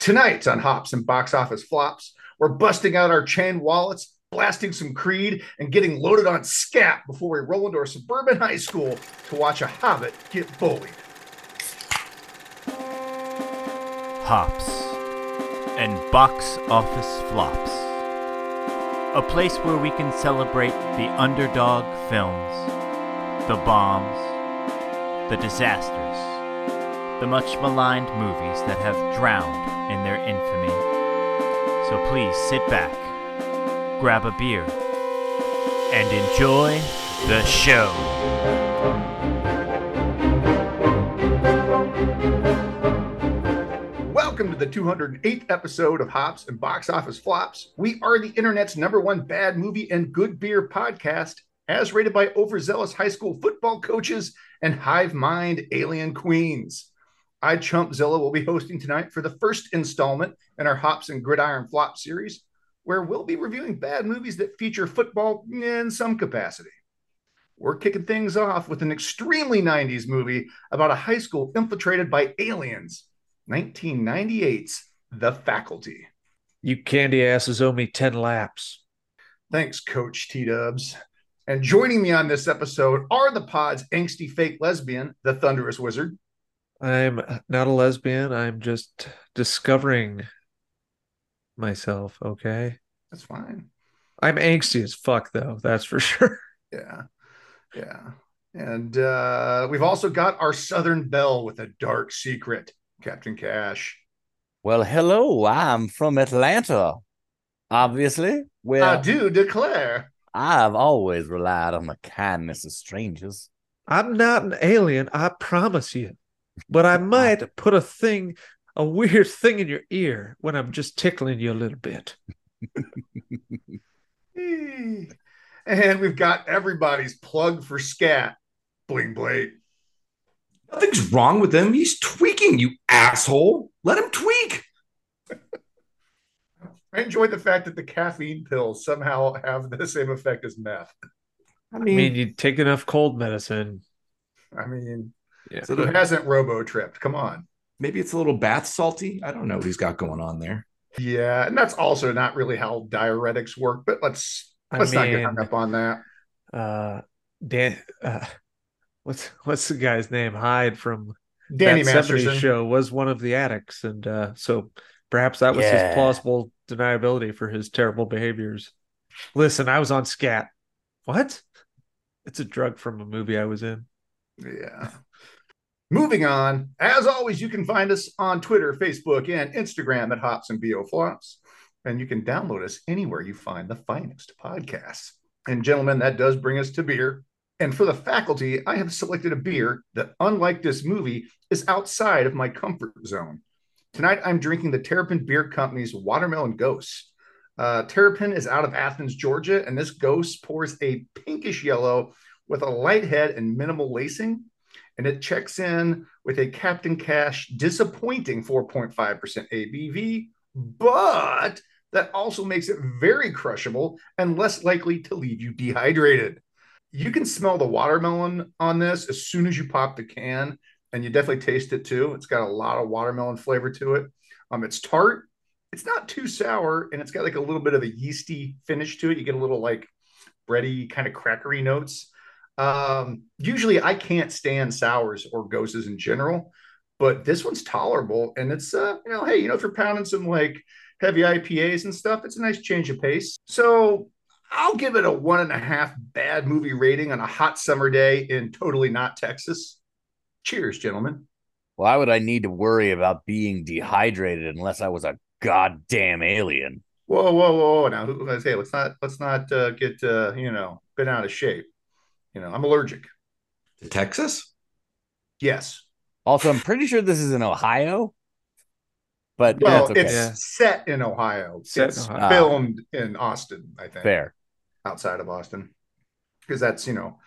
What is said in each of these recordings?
Tonight on Hops and Box Office Flops, we're busting out our chain wallets, blasting some Creed, and getting loaded on scat before we roll into our suburban high school to watch a hobbit get bullied. Hops and Box Office Flops. A place where we can celebrate the underdog films, the bombs, the disasters, the much maligned movies that have drowned in their infamy. So please sit back, grab a beer, and enjoy the show. Welcome to the 208th episode of Hops and Box Office Flops. We are the internet's number one bad movie and good beer podcast, as rated by overzealous high school football coaches and hive mind alien queens. I, Chumpzilla, will be hosting tonight for the first installment in our Hops and Gridiron Flop series, where we'll be reviewing bad movies that feature football in some capacity. We're kicking things off with an extremely 90s movie about a high school infiltrated by aliens. 1998's The Faculty. You candy asses owe me 10 laps. Thanks, Coach T Dubs. And joining me on this episode are the pod's angsty fake lesbian, the Thunderous Wizard. I'm not a lesbian. I'm just discovering myself, okay? That's fine. I'm angsty as fuck, though. That's for sure. Yeah. Yeah. And uh, we've also got our Southern Belle with a dark secret, Captain Cash. Well, hello. I'm from Atlanta. Obviously, where I do declare. I've always relied on the kindness of strangers. I'm not an alien, I promise you. But I might put a thing, a weird thing in your ear when I'm just tickling you a little bit. And we've got everybody's plug for scat, Bling Blake. Nothing's wrong with him. He's tweaking, you asshole. Let him tweak. I enjoy the fact that the caffeine pills somehow have the same effect as meth. I I mean, mean, you take enough cold medicine. I mean, Yeah. so who hasn't robo tripped? Come on. maybe it's a little bath salty. I don't know what he's got going on there. Yeah, and that's also not really how diuretics work, but let's let's not get hung up on that. uh, Dan, uh, what's what's the guy's name? Hyde from Danny that Masterson. show was one of the addicts, and uh, so perhaps that was Yeah. his plausible deniability for his terrible behaviors. Listen, I was on scat. What? It's a drug from a movie I was in. Yeah. Moving on, as always, you can find us on Twitter, Facebook, and Instagram at Hops and Bo Flops. And you can download us anywhere you find the finest podcasts. And gentlemen, that does bring us to beer. And for the faculty, I have selected a beer that, unlike this movie, is outside of my comfort zone. Tonight, I'm drinking the Terrapin Beer Company's Watermelon Gose. Uh, Terrapin is out of Athens, Georgia, and this gose pours a pinkish yellow with a light head and minimal lacing and it checks in with a Captain Cash disappointing 4.5% ABV, but that also makes it very crushable and less likely to leave you dehydrated. You can smell the watermelon on this as soon as you pop the can, and you definitely taste it too. It's got a lot of watermelon flavor to it. Um, it's tart, it's not too sour, and it's got like a little bit of a yeasty finish to it. You get a little like bready, kind of crackery notes. Um, usually I can't stand sours or goses in general, but this one's tolerable. And it's uh, you know, hey, you know, if you're pounding some like heavy IPAs and stuff, it's a nice change of pace. So I'll give it a one and a half bad movie rating on a hot summer day in totally not Texas. Cheers, gentlemen. Why would I need to worry about being dehydrated unless I was a goddamn alien? Whoa, whoa, whoa! Now, let's hey, let's not let's not uh, get uh, you know bent out of shape. You know, I'm allergic. To Texas? Yes. Also, I'm pretty sure this is in Ohio, but Well, that's okay. it's Yeah. set in Ohio. Set in it's Ohio. filmed in Austin, I think. Fair. outside of Austin, because that's you know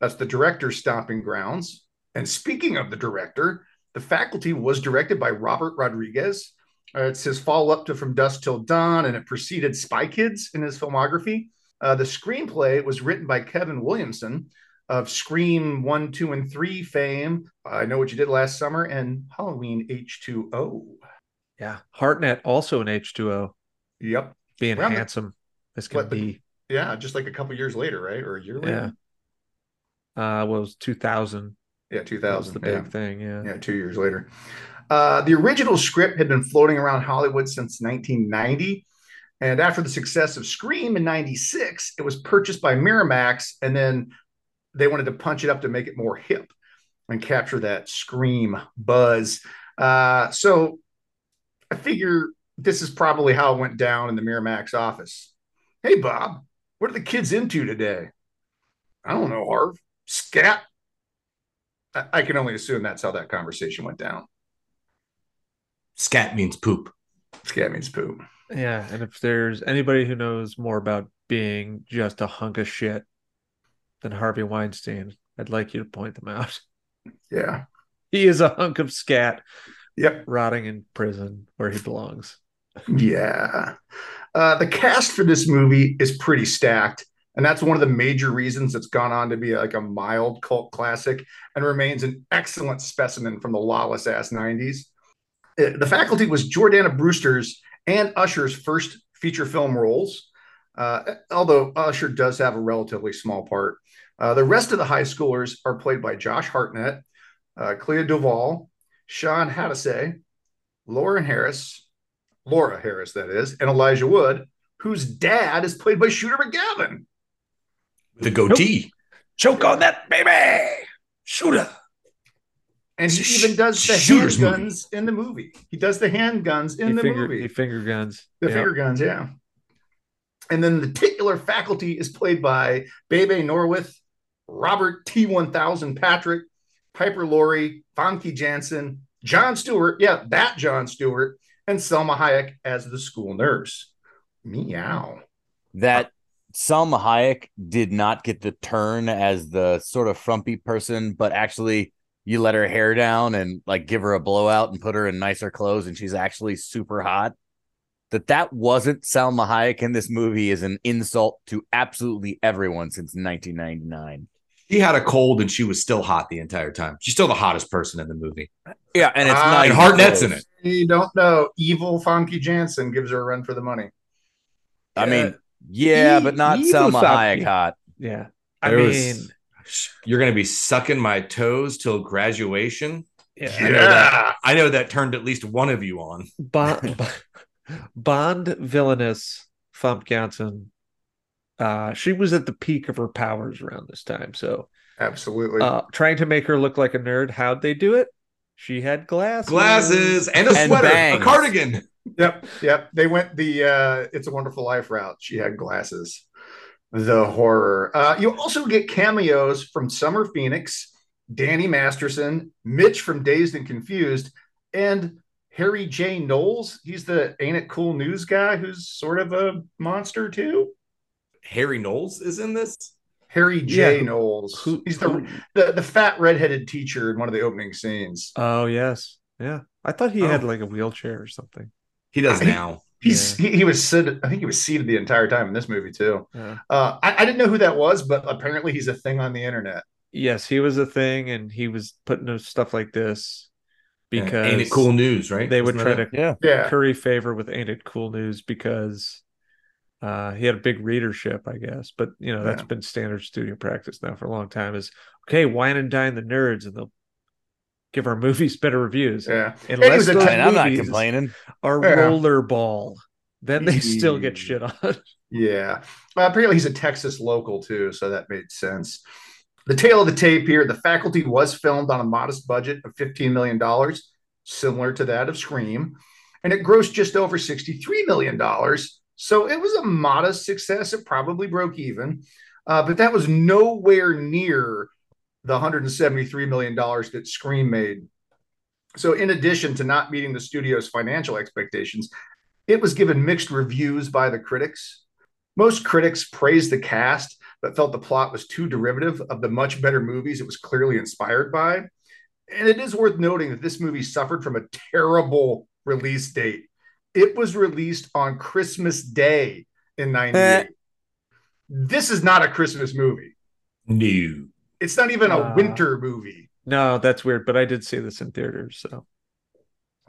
that's the director's stomping grounds. And speaking of the director, the faculty was directed by Robert Rodriguez. Uh, it's his follow up to From Dusk Till Dawn, and it preceded Spy Kids in his filmography. Uh, the screenplay was written by Kevin Williamson of Scream 1, 2, and 3 fame. I Know What You Did Last Summer and Halloween H2O. Yeah. Hartnett also an H2O, Yep. being Around the- handsome as can what the- be. Yeah, just like a couple years later, right? Or a year later. Uh, what was 2000? Yeah, 2000. That was thousand. the yeah. big thing. Yeah. yeah, two years later. Uh, the original script had been floating around Hollywood since 1990. And after the success of Scream in 96, it was purchased by Miramax. And then they wanted to punch it up to make it more hip and capture that Scream buzz. Uh, so I figure this is probably how it went down in the Miramax office. Hey, Bob, what are the kids into today? I don't know, Harv. Scat. I, I can only assume that's how that conversation went down. Scat means poop. Scat means poop. Yeah. And if there's anybody who knows more about being just a hunk of shit than Harvey Weinstein, I'd like you to point them out. Yeah. He is a hunk of scat Yep. rotting in prison where he belongs. Yeah. Uh, the cast for this movie is pretty stacked. And that's one of the major reasons it's gone on to be like a mild cult classic and remains an excellent specimen from the lawless ass 90s. Uh, The faculty was Jordana Brewster's and Usher's first feature film roles, uh, although Usher does have a relatively small part. Uh, the rest of the high schoolers are played by Josh Hartnett, uh, Clea Duvall, Shawn Hatosy, Lauren Harris, Laura Harris, that is, and Elijah Wood, whose dad is played by Shooter McGavin. The goatee. Choke on that baby. Shooter. And he Sh- even does the Shooter's handguns in the movie. He does the handguns in he the finger, movie. He finger guns. The Yep. finger guns, yeah. And then the titular faculty is played by Bebe Neuwirth, Robert T1000 Patrick, Piper Laurie, Famke Janssen, Jon Stewart, yeah, that Jon Stewart, and Salma Hayek as the school nurse. Meow. that Salma Hayek did not get the turn as the sort of frumpy person, but actually you let her hair down and like give her a blowout and put her in nicer clothes and she's actually super hot. That that wasn't Salma Hayek in this movie is an insult to absolutely everyone since 1999. She had a cold and she was still hot the entire time. She's still the hottest person in the movie. Yeah, and it's Ah, not And even Hartnett's in it. You don't know. Evil Famke Janssen gives her a run for the money. I mean, yeah, E- but not evil Salma Famke. Hayek hot. Yeah. I There mean, was- you're gonna be sucking my toes till graduation. yeah. I know that. I know that turned at least one of you on. Bond, Bond villainous Famke Janssen. Uh, she was at the peak of her powers around this time. So, Absolutely. uh, trying to make her look like a nerd, how'd they do it? She had glasses. Glasses and a And sweater, bangs. a cardigan. Yep, yep. They went the uh It's a Wonderful Life route. She had glasses. The horror. Uh you also get cameos from Summer Phoenix, Danny Masterson, Mitch from Dazed and Confused, and Harry J. Knowles. He's the Ain't It Cool News guy who's sort of a monster too. Harry Knowles is in this. Harry J. Yeah. Knowles. Who, He's the, who- the the fat redheaded teacher in one of the opening scenes. Oh, yes. Yeah. I thought he Oh. had like a wheelchair or something. He does now. He's he, he was seated, I think he was seated the entire time in this movie too. Yeah. Uh, I, I didn't know who that was, but apparently he's a thing on the internet. Yes, he was a thing, and he was putting out stuff like this Yeah, because ain't it cool news, right? they would Isn't try that to? Yeah. Yeah, curry favor with Ain't It Cool News because uh, he had a big readership, I guess. But you know, that's Yeah. been standard studio practice now for a long time. Is okay, wine and dine the nerds, and they'll give our movies better reviews. yeah. Unless was a those tech- And I'm not complaining. are Yeah. rollerball, then they still get shit on. Yeah. Uh, apparently, he's a Texas local too, so that made sense. The tale of the tape here the faculty was filmed on a modest budget of $15 million, similar to that of Scream, and it grossed just over $63 million. So it was a modest success. It probably broke even, uh, but that was nowhere near the $173 million that Scream made. So, in addition to not meeting the studio's financial expectations, it was given mixed reviews by the critics. Most critics praised the cast, but felt the plot was too derivative of the much better movies it was clearly inspired by. And it is worth noting that this movie suffered from a terrible release date. It was released on Christmas Day in 98. Eh. This is not a Christmas movie. No. It's not even a Uh, winter movie. no, that's weird. But I did see this in theaters, so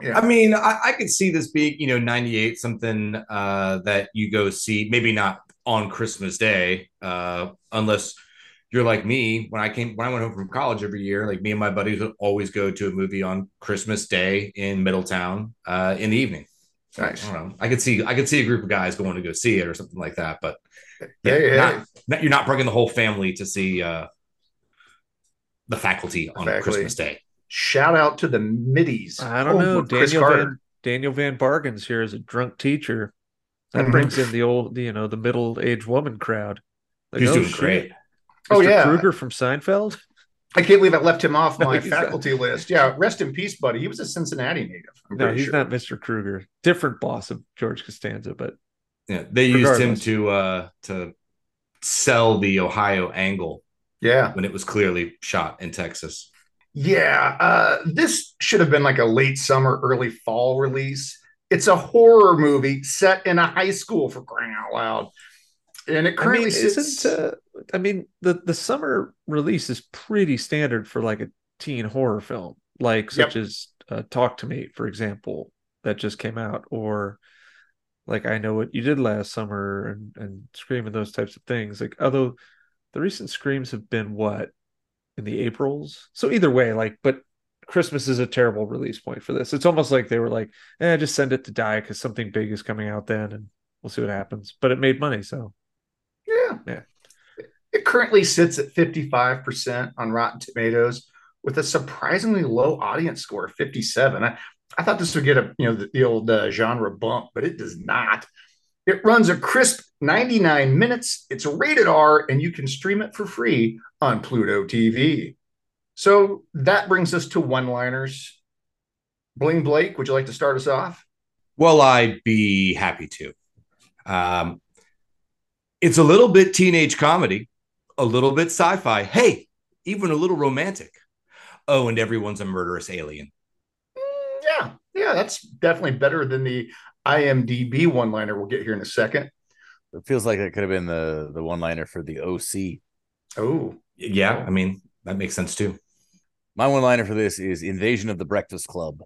Yeah. I mean, I, I could see this being, you know, 98, something uh, that you go see, maybe not on Christmas Day, uh, unless you're like me. When I came, when I went home from college every year, like me and my buddies would always go to a movie on Christmas Day in Middletown uh, in the evening. Nice. I don't know. I could see, I could see a group of guys going to go see it or something like that. But yeah, Hey, hey. not- not- you're not bringing the whole family to see uh, the faculty on Faculty. Christmas Day. Shout out to the middies. I don't Oh, know. Daniel Van Daniel von Bargen's here is a drunk teacher. That Mhm. brings in the old, you know, the middle aged woman crowd. Like, He's oh, doing shit. great. Oh, Mr. yeah. Kruger from Seinfeld. I can't believe I left him off No, my he's not. faculty list. Yeah, rest in peace, buddy. He was a Cincinnati native. I'm No, he's sure. not Mr. Kruger. Different boss of George Costanza, but Yeah, they used him to uh to sell the Ohio angle Yeah, when it was clearly shot in Texas. yeah. Uh, this should have been like a late summer, early fall release. It's a horror movie set in a high school for crying out loud, and it I currently mean, sits. isn't uh, I mean the the summer release is pretty standard for like a teen horror film, like such as uh, Talk to Me, for example, that just came out, or like I know what you did last summer and and Scream and those types of things. Like although the recent Screams have been what in the Aprils, so either way, like but. Christmas is a terrible release point for this. It's almost like they were like, "Eh, just send it to die because something big is coming out then, and we'll see what happens." But it made money, so Yeah. Yeah. It currently sits at 55% on Rotten Tomatoes with a surprisingly low audience score 57. I, I thought this would get a, you know, the, the old uh, genre bump, but it does not. It runs a crisp 99 minutes. It's rated R and you can stream it for free on Pluto TV. So that brings us to one-liners. Bling Blake, would you like to start us off? Well, I'd be happy to. Um, it's a little bit teenage comedy, a little bit sci-fi. Hey, even a little romantic. Oh, and everyone's a murderous alien. Mm, yeah, yeah, that's definitely better than the IMDb one-liner we'll get here in a second. It feels like it could have been the the one liner for the OC. Oh, Yeah, I mean that makes sense too. My one liner for this is Invasion of the Breakfast Club.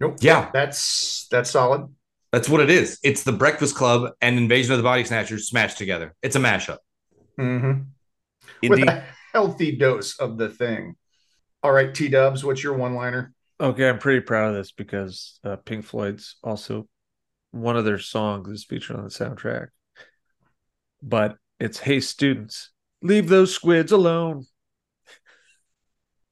nope. Yeah. that's that's solid. That's what it is. It's the Breakfast Club and Invasion of the Body Snatchers smashed together. It's a mashup. Mm-hmm. With Indeed. a healthy dose of the thing. All right, T Dubs, what's your one-liner? Okay, I'm pretty proud of this because uh, Pink Floyd's also one of their songs is featured on the soundtrack. But it's "Hey students, leave those squids alone."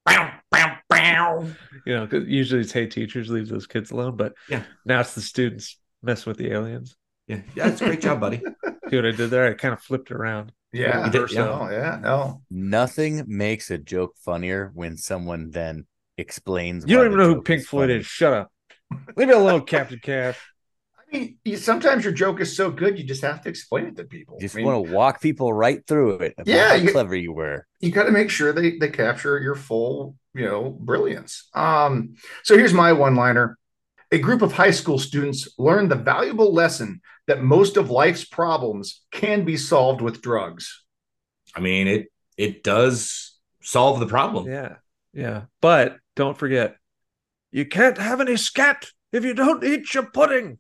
Bow, bow, bow. You know, 'cause usually it's "Hey teachers, leave those kids alone," but Yeah. now it's the students messing with the aliens. Yeah, yeah, that's a great job, buddy. See what I did there? I kind of flipped around. Yeah, You did, yeah. no, yeah, no. Nothing makes a joke funnier when someone then explains. You why don't even know who joke Pink is Floyd funny. is. Shut up. Leave it alone, Captain Cash. I mean, you, sometimes your joke is so good you just have to explain it to people. You just I mean, want to walk people right through it. Yeah, how you- clever you were. you got to make sure they they capture your full you know brilliance um so here's my one liner a group of high school students learn the valuable lesson that most of life's problems can be solved with drugs I mean, it it does solve the problem. Yeah, yeah. But don't forget, you can't have any scat if you don't eat your pudding.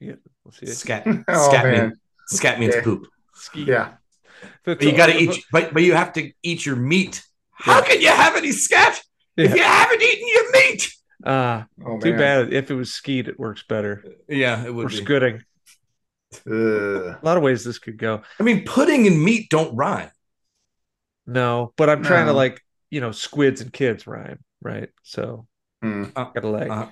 Yeah, we'll see. it. Scat, oh scat, man mean, scat means Yeah. poop. Ski. yeah But you got to eat, but but you have to eat your meat. How Yeah. can you have any scat if you haven't eaten your meat? Ah, oh too man bad. If it was skied, it works better. Yeah, it Or would. Be. scooting. Ugh. A lot of ways this could go. I mean, pudding and meat don't rhyme. No, but I'm trying to like, you know, squids and kids rhyme, right? So Hmm. gotta like, Uh-huh.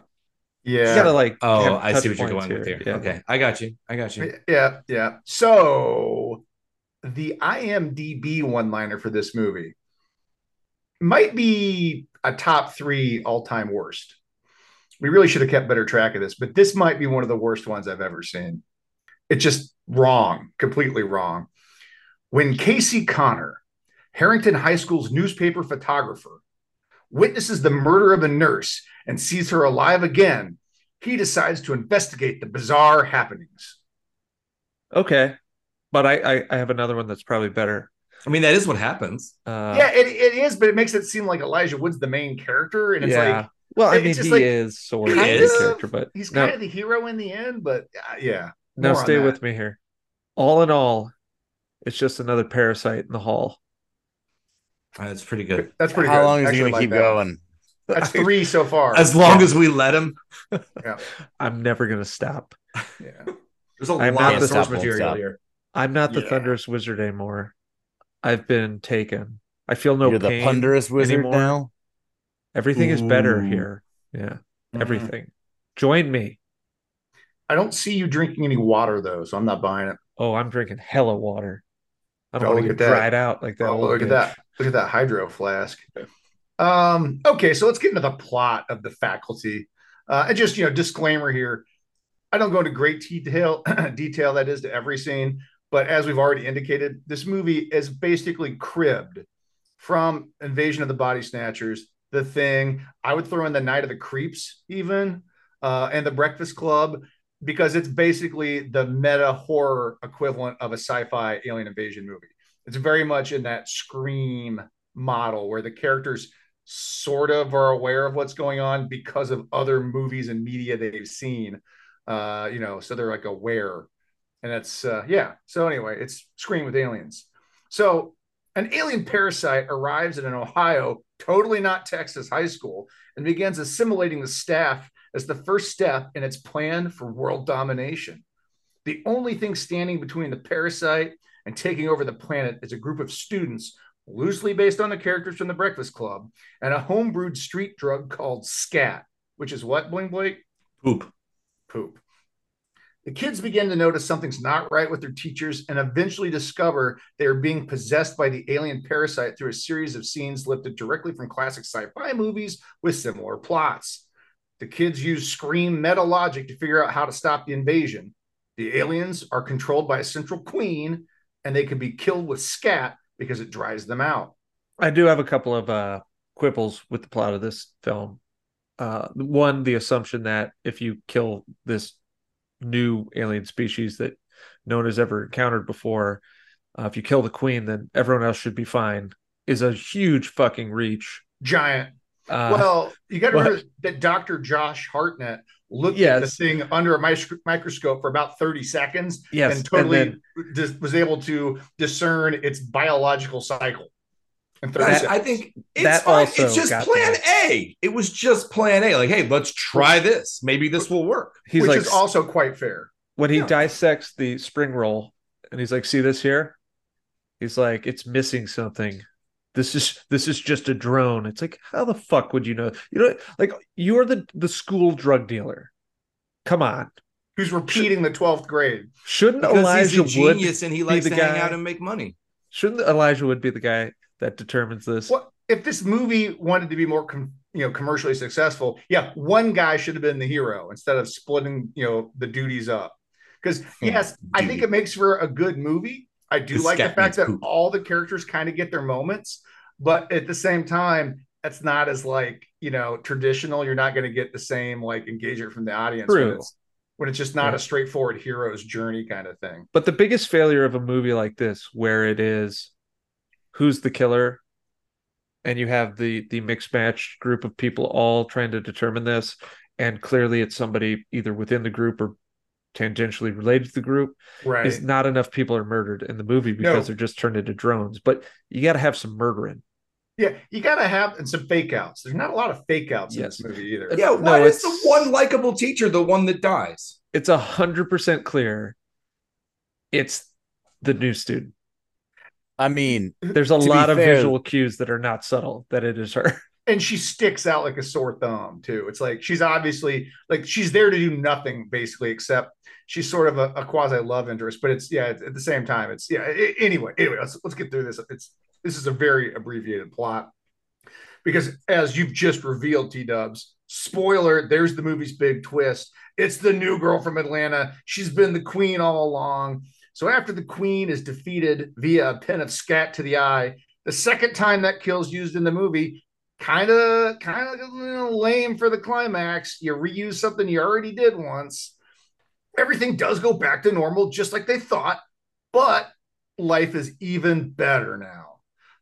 you yeah gotta like. Oh, I see what you're points going with here. Yeah. Okay, I got you. I got you. yeah yeah so the imdb one liner for this movie might be a top three all-time worst we really should have kept better track of this but this might be one of the worst ones i've ever seen it's just wrong completely wrong when casey connor herrington high school's newspaper photographer witnesses the murder of a nurse and sees her alive again he decides to investigate the bizarre happenings Okay, but I, I I have another one that's probably better. I mean, that is what happens. Uh, yeah, it, it is, but it makes it seem like Elijah Wood's the main character, and it's yeah. like Well, I It's mean, he like- is sort of Kind a of. character, but He's no, kind of the hero in the end, but uh, yeah. no, more on stay with me here. All in all, it's just another parasite in the hall. That's pretty good. That's pretty How good. How long is he Actually gonna like keep that. going? That's three so far. As long Yeah. as we let him. Yeah. I'm never gonna stop. yeah. There's a I'm lot of source material here. I'm not the Yeah. thunderous wizard anymore. I've been taken. I feel no You're the pain. ponderous wizard anymore. now. Everything is better here. Yeah, Mhm. everything. Join me. I don't see you drinking any water though, so I'm not buying it. Oh, I'm drinking hella water. I don't Oh, want to get at that. dried out like that. oh, old look at that. Look at that hydro flask. Um, okay, so let's get into the plot of the faculty. Uh, and just you know, disclaimer here. I don't go into great detail detail that is to every scene, but as we've already indicated, this movie is basically cribbed from Invasion of the Body Snatchers, The Thing. I would throw in the Night of the Creeps, even, uh, and the Breakfast Club, because it's basically the meta horror equivalent of a sci-fi alien invasion movie. It's very much in that scream model where the characters sort of are aware of what's going on because of other movies and media they've seen. Uh, you know, so they're like aware. And that's uh yeah. So anyway, it's Scream with aliens. So an alien parasite arrives at an Ohio, totally not Texas high school, and begins assimilating the staff as the first step in its plan for world domination. The only thing standing between the parasite and taking over the planet is a group of students, loosely based on the characters from the Breakfast Club, and a homebrewed street drug called scat, which is what, Bling Blake? Poop. Poop. The kids begin to notice something's not right with their teachers and eventually discover they are being possessed by the alien parasite through a series of scenes lifted directly from classic sci fi movies with similar plots. The kids use Scream meta logic to figure out how to stop the invasion. The aliens are controlled by a central queen and they can be killed with scat because it dries them out. I do have a couple of uh, quibbles with the plot of this film. Uh, one, the assumption that if you kill this new alien species that no one has ever encountered before, uh, if you kill the queen, then everyone else should be fine, is a huge fucking reach. Giant. Uh, well, you got to remember that Dr. Josh Hartnett looked at Yes. the thing under a microscope for about 30 seconds yes, and totally then- dis- was able to discern its biological cycle. In 30 Guys. I think it's That fine. also It's just plan to A. It was just plan A. Like, hey, let's try this. Maybe this will work. he's which like is also quite fair. when he Yeah. dissects the spring roll and he's like see this here he's like it's missing something this is this is just a drone it's like how the fuck would you know you know like you're the the school drug dealer come on Who's repeating the 12th grade? shouldn't Because elijah he's a wood genius and he likes the to hang out and make money. shouldn't elijah wood be the guy that determines this What if this movie wanted to be more com- you know commercially successful? Yeah, one guy should have been the hero instead of splitting you know the duties up. Because hmm. yes, I think it makes for a good movie. I do The like the fact that poop. all the characters kind of get their moments, but at the same time, that's not as like you know traditional. You're not going to get the same like engagement from the audience when it's when it's just not Yeah. a straightforward hero's journey kind of thing. but the biggest failure of a movie like this where it is who's the killer and you have the the mixed match group of people all trying to determine this and clearly it's somebody either within the group or tangentially related to the group Right. is not enough people are murdered in the movie because No. they're just turned into drones but you got to have some murdering yeah, you got to have and some fake outs. There's not a lot of fake outs in this movie either. Yeah, No, why is the one likable teacher the one that dies? it's a hundred percent clear it's the new student I mean, there's a lot of fair- visual cues that are not subtle that it is her and she sticks out like a sore thumb too. It's like she's obviously like she's there to do nothing basically except she's sort of a, a quasi love interest. But it's yeah, it's, at the same time, it's yeah. a- anyway, anyway, let's let's get through this. It's this is a very abbreviated plot because as you've just revealed, T Dubs. Spoiler: There's the movie's big twist. It's the new girl from Atlanta. She's been the queen all along. So after the queen is defeated via a pin of scat to the eye, the second time that kill's used in the movie, kind of kind of lame for the climax. You reuse something you already did once. Everything does go back to normal, just like they thought, but life is even better now.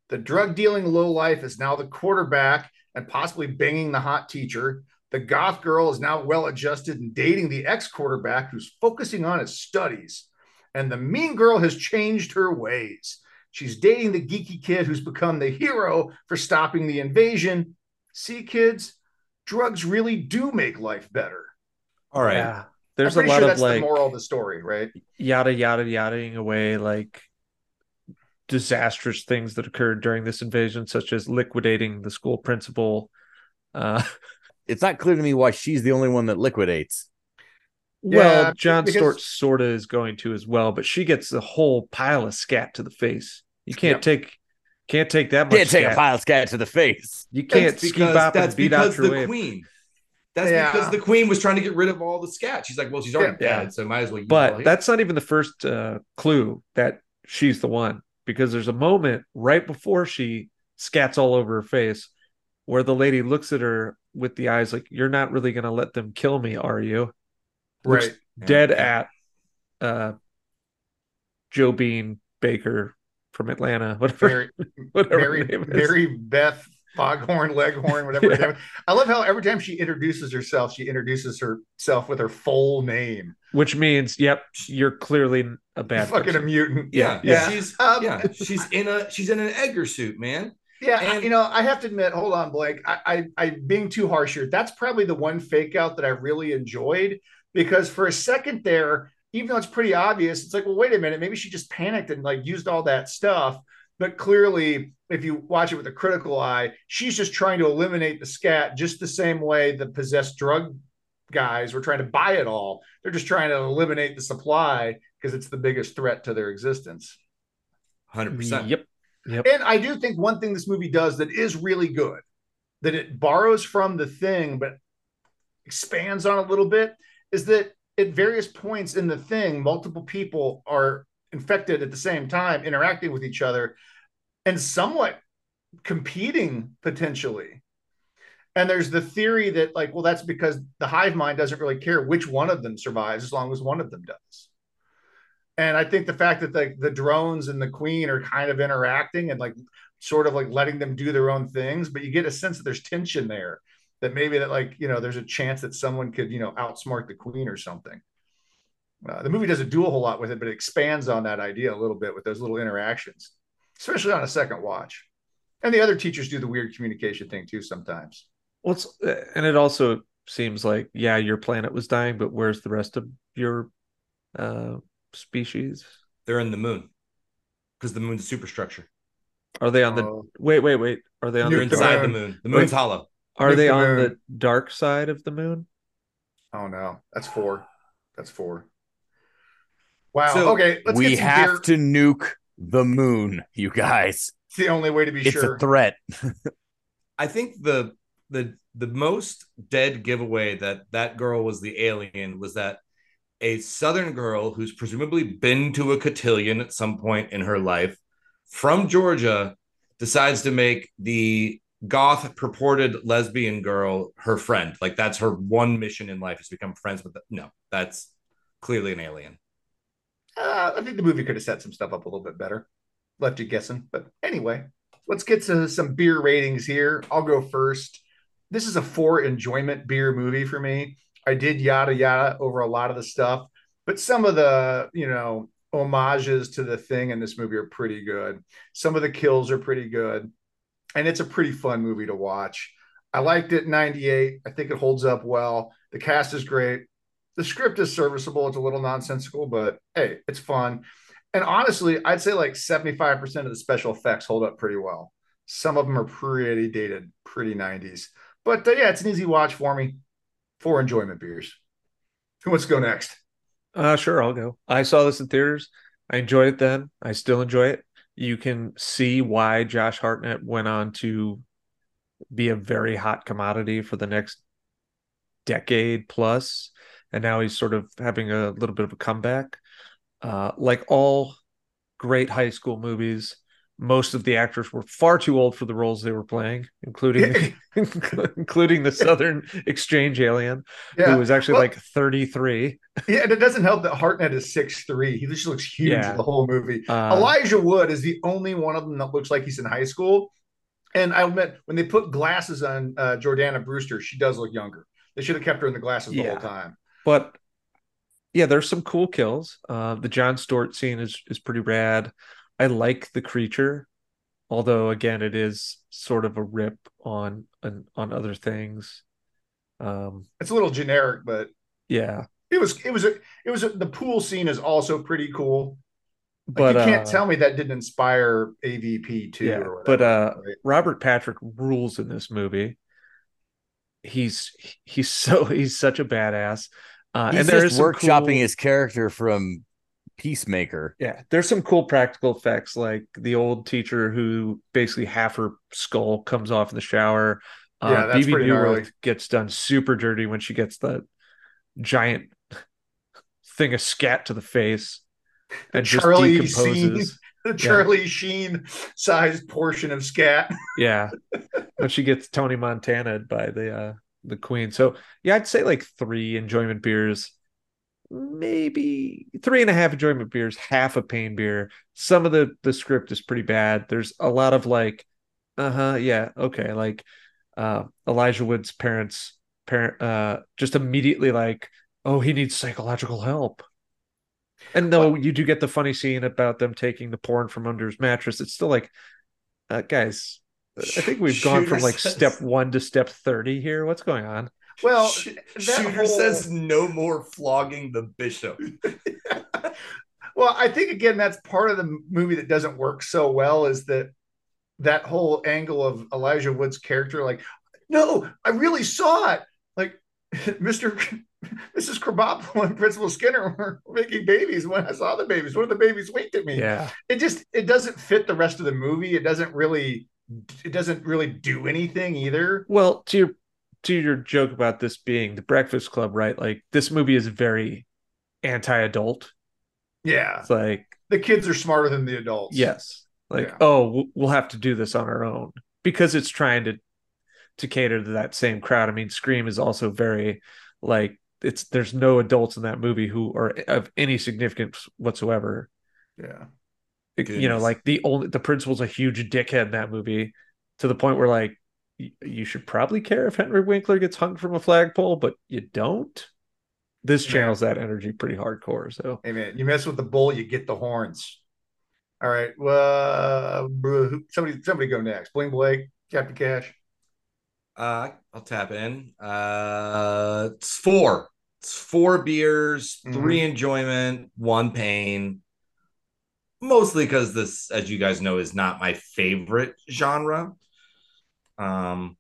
The drug dealing low life is now the quarterback, and possibly banging the hot teacher. The goth girl is now well adjusted and dating the ex quarterback who's focusing on his studies. And the mean girl has changed her ways. She's dating the geeky kid who's become the hero for stopping the invasion. See, kids, drugs really do make life better. All right. Yeah. There's I'm a lot sure of that's like the moral of the story, right? yada yada yadaing away like disastrous things that occurred during this invasion, such as liquidating the school principal. Uh, It's not clear to me why she's the only one that liquidates. Well, Yeah, John because- Stort sorta is going to as well, but she gets a whole pile of scat to the face. You can't Yep. take can't take that much. Can't take a pile of scat to the face. You can't That's ski because bop that's and beat out because the way. queen. That's Yeah. because the queen was trying to get rid of all the scat. She's like, well, she's already Yeah. dead, so might as well. use it all But that's not even the first uh, clue that she's the one, because there's a moment right before she scats all over her face where the lady looks at her with the eyes like, "You're not really going to let them kill me, are you?" Looks Right. dead Yeah. at uh, Joe Bean Baker from Atlanta, whatever, Mary, whatever Mary, name is. Mary Beth Foghorn, Leghorn, whatever. Yeah. I love how every time she introduces herself, she introduces herself with her full name. which means, yep, you're clearly a bad Fucking a person. mutant. yeah, Yeah. she's Um, yeah, she's in a she's in an Edgar suit, man. Yeah, And- you know, I have to admit, hold on, Blake. I, I, I being too harsh here. That's probably the one fake out that I really enjoyed because for a second there, even though it's pretty obvious, it's like, well, wait a minute, maybe she just panicked and like used all that stuff. But clearly, if you watch it with a critical eye, she's just trying to eliminate the scat just the same way the possessed drug guys were trying to buy it all. They're just trying to eliminate the supply because it's the biggest threat to their existence. Hundred percent. Mm, yep. Yep. And I do think one thing this movie does that is really good, that it borrows from the thing, but expands on a little bit, is that at various points in the thing, multiple people are infected at the same time, interacting with each other, and somewhat competing potentially. And there's the theory that, like, well, that's because the hive mind doesn't really care which one of them survives as long as one of them does. And I think the fact that like the drones and the queen are kind of interacting and like sort of like letting them do their own things, but you get a sense that there's tension there. That maybe that like you know there's a chance that someone could you know outsmart the queen or something. Uh, the movie doesn't do a whole lot with it, but it expands on that idea a little bit with those little interactions, especially on a second watch. And the other teachers do the weird communication thing too sometimes. Well, it's, and it also seems like, yeah, your planet was dying, but where's the rest of your uh, species? They're in the moon because the moon's superstructure. Are they on the? Oh. Wait, wait, wait. Are they on the? the inside the moon. moon. The moon's Wait. hollow. Are they on the dark side of the moon? Oh no, that's four. That's four. Wow. So, okay, let's we get some have beer. to nuke the moon, you guys. It's the only way to be It's sure. It's a threat. I think the the the most dead giveaway that that girl was the alien was that a southern girl who's presumably been to a cotillion at some point in her life from Georgia decides to make the goth purported lesbian girl her friend. Like that's her one mission in life is become friends with the, no, that's clearly an alien. Uh, I think the movie could have set some stuff up a little bit better. Left you guessing. But anyway, let's get to some beer ratings here. I'll go first. This is a four enjoyment beer movie for me. I did yada yada over a lot of the stuff, but some of the, you know, homages to the thing in this movie are pretty good. Some of the kills are pretty good. And it's a pretty fun movie to watch. I liked it in 98. I think it holds up well. The cast is great the script is serviceable. It's a little nonsensical, but hey, it's fun. And honestly, I'd say like 75% of the special effects hold up pretty well. Some of them are pretty dated, pretty 90s. But uh, yeah, it's an easy watch for me. Four enjoyment beers. Who wants to go next? Uh, sure, I'll go. I saw this in theaters. I enjoyed it then. I still enjoy it. You can see why Josh Hartnett went on to be a very hot commodity for the next decade plus, and now he's sort of having a little bit of a comeback. Uh, like all great high school movies, most of the actors were far too old for the roles they were playing, including including the Southern exchange alien, Yeah. who was actually Well- like 33. Yeah, and it doesn't help that Hartnett is six three. He just looks huge Yeah. in the whole movie. Uh, Elijah Wood is the only one of them that looks like he's in high school. And I admit, when they put glasses on uh, Jordana Brewster, she does look younger. They should have kept her in the glasses the Yeah. whole time. but yeah, there's some cool kills. Uh, the Jon Stewart scene is is pretty rad. I like the creature, although again, it is sort of a rip on on, on other things. Um, It's a little generic, but yeah, it was it was a, it was a, the pool scene is also pretty cool. Like, but you can't uh, tell me that didn't inspire AVP too. yeah, or but uh, right? Robert Patrick rules in this movie. He's he's so he's such a badass. Uh, He's and there just is workshopping cool- his character from Peacemaker. Yeah, there's some cool practical effects, like the old teacher who basically half her skull comes off in the shower. Uh, Yeah, that's BB pretty gnarly. Gets done super dirty when she gets the giant thing of scat to the face and just Charlie decomposes. the Charlie Sheen sized portion of scat. Yeah, when she gets Tony Montana by the uh, the queen. So yeah, I'd say like three enjoyment beers, maybe three and a half enjoyment beers, half a pain beer. Some of the the script is pretty bad. There's a lot of like, uh huh, yeah, okay, like uh, Elijah Wood's parents parent uh just immediately like, oh, he needs psychological help. And though you do get the funny scene about them taking the porn from under his mattress, it's still like, uh, guys, I think we've gone from like says- step one to step 30 here. What's going on? Well, Sh- Shooter whole- says no more flogging the bishop. well, I think again that's part of the movie that doesn't work so well is that that whole angle of Elijah Wood's character, like, no, I really saw it. Like, Mr. Mrs. Krabappel and Principal Skinner were making babies when I saw the babies. One of the babies winked at me. Yeah. It just it doesn't fit the rest of the movie. It doesn't really it doesn't really do anything either. Well, to your to your joke about this being the Breakfast Club, right? Like this movie is very anti-adult. Yeah. It's like, The kids are smarter than the adults. yes, like Yeah. oh, we'll- have to do this on our own because it's trying to to cater to that same crowd. I mean, Scream is also very like it's there's no adults in that movie who are of any significance whatsoever. Yeah. you know like the only the principal's a huge dickhead in that movie to the point where like you should probably care if henry winkler gets hung from a flagpole but you don't this channels that energy pretty hardcore so Hey man, you mess with the bull, you get the horns. All right. Well, somebody, somebody go next. Bling Blake, Captain Cash. Uh, I'll tap in. Uh, it's four. It's four beers, Mhm. three enjoyment, one pain. Mostly because this, as you guys know, is not my favorite genre. Um,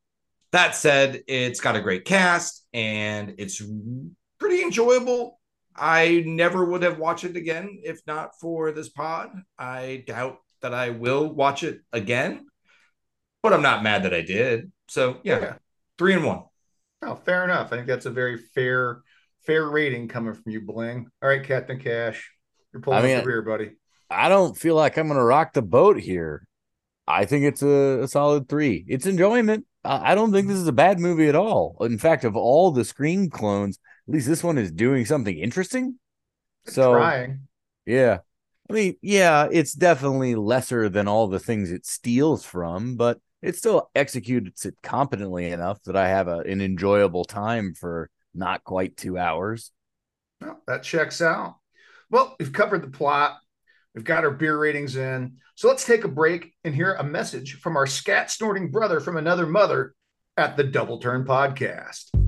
that said, it's got a great cast and it's pretty enjoyable. I never would have watched it again if not for this pod. I doubt that I will watch it again, but I'm not mad that I did. So yeah, three and one. Oh, fair enough. I think that's a very fair, fair rating coming from you, Bling. All right, Captain Cash. You're pulling I mean, up the rear, buddy. I don't feel like I'm going to rock the boat here. I think it's a, a solid three. It's enjoyment. I, I don't think this is a bad movie at all. In fact, of all the Scream clones, at least this one is doing something interesting. So Trying. yeah, I mean, yeah, it's definitely lesser than all the things it steals from, but it still executes it competently enough that I have a, an enjoyable time for not quite two hours. Well, that checks out. Well, we've covered the plot. We've got our beer ratings in. So let's take a break and hear a message from our scat snorting brother from another mother at the Double Turn Podcast.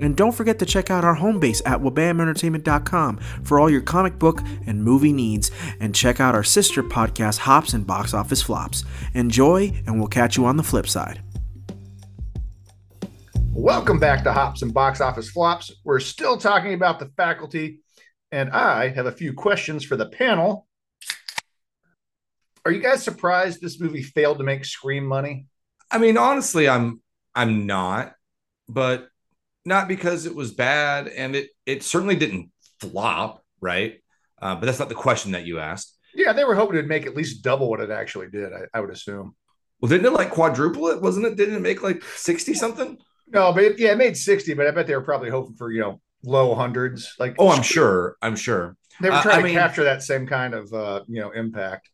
And don't forget to check out our home base at wabamentertainment.com for all your comic book and movie needs. And check out our sister podcast, Hops and Box Office Flops. Enjoy, and we'll catch you on the flip side. Welcome back to Hops and Box Office Flops. We're still talking about the faculty, and I have a few questions for the panel. Are you guys surprised this movie failed to make Scream money? I mean, honestly, I'm I'm not, but not because it was bad, and it it certainly didn't flop, right? Uh, but that's not the question that you asked. Yeah, they were hoping to make at least double what it actually did. I, I would assume. Well, didn't it like quadruple it? Wasn't it? Didn't it make like sixty something? No, but it, yeah, it made sixty. But I bet they were probably hoping for you know low hundreds. Like, oh, I'm sure. I'm sure they were trying uh, to mean, capture that same kind of uh, you know impact.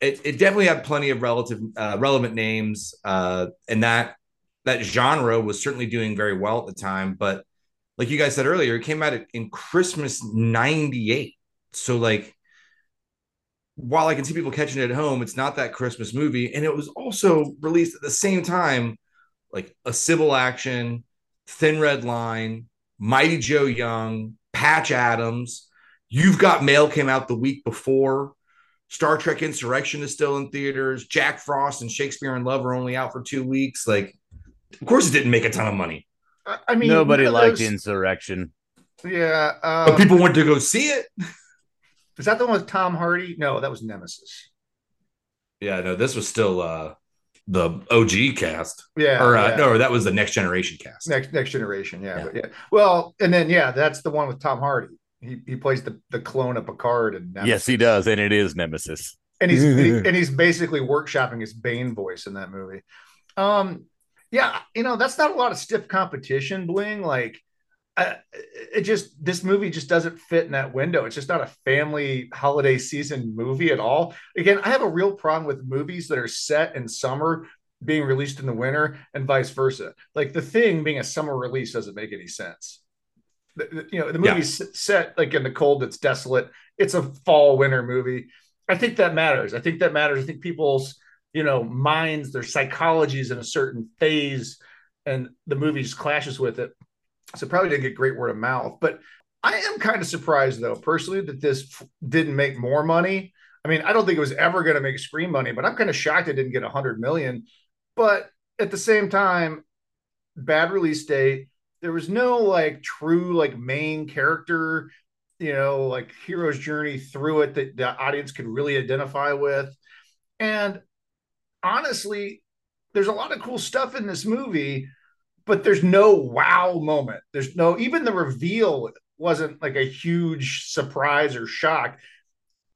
It, it definitely had plenty of relative uh, relevant names, uh, and that that genre was certainly doing very well at the time. But like you guys said earlier, it came out in Christmas '98, so like while I can see people catching it at home, it's not that Christmas movie. And it was also released at the same time, like a civil action, Thin Red Line, Mighty Joe Young, Patch Adams. You've Got Mail came out the week before. Star Trek Insurrection is still in theaters. Jack Frost and Shakespeare in Love are only out for two weeks. Like, of course, it didn't make a ton of money. I mean, nobody liked those... Insurrection. Yeah, um... but people went to go see it. Is that the one with Tom Hardy? No, that was Nemesis. Yeah, no, this was still uh the OG cast. Yeah. Or uh, yeah. no, that was the next generation cast. Next next generation, yeah, yeah. But yeah. Well, and then yeah, that's the one with Tom Hardy. He he plays the the clone of Picard and Nemesis. Yes, he does, and it is Nemesis. And he's and he's basically workshopping his Bane voice in that movie. Um yeah, you know, that's not a lot of stiff competition, Bling. Like uh, it just this movie just doesn't fit in that window. It's just not a family holiday season movie at all. Again, I have a real problem with movies that are set in summer being released in the winter and vice versa. Like the thing being a summer release doesn't make any sense. The, you know, the movie's yeah. set like in the cold, it's desolate. It's a fall winter movie. I think that matters. I think that matters. I think people's you know minds, their psychologies in a certain phase, and the movie just clashes with it so probably didn't get great word of mouth. But I am kind of surprised though, personally, that this didn't make more money. I mean, I don't think it was ever going to make screen money, but I'm kind of shocked it didn't get a hundred million. But at the same time, bad release date. There was no like true like main character, you know, like hero's journey through it that the audience could really identify with. And honestly, there's a lot of cool stuff in this movie but there's no wow moment. There's no even the reveal wasn't like a huge surprise or shock,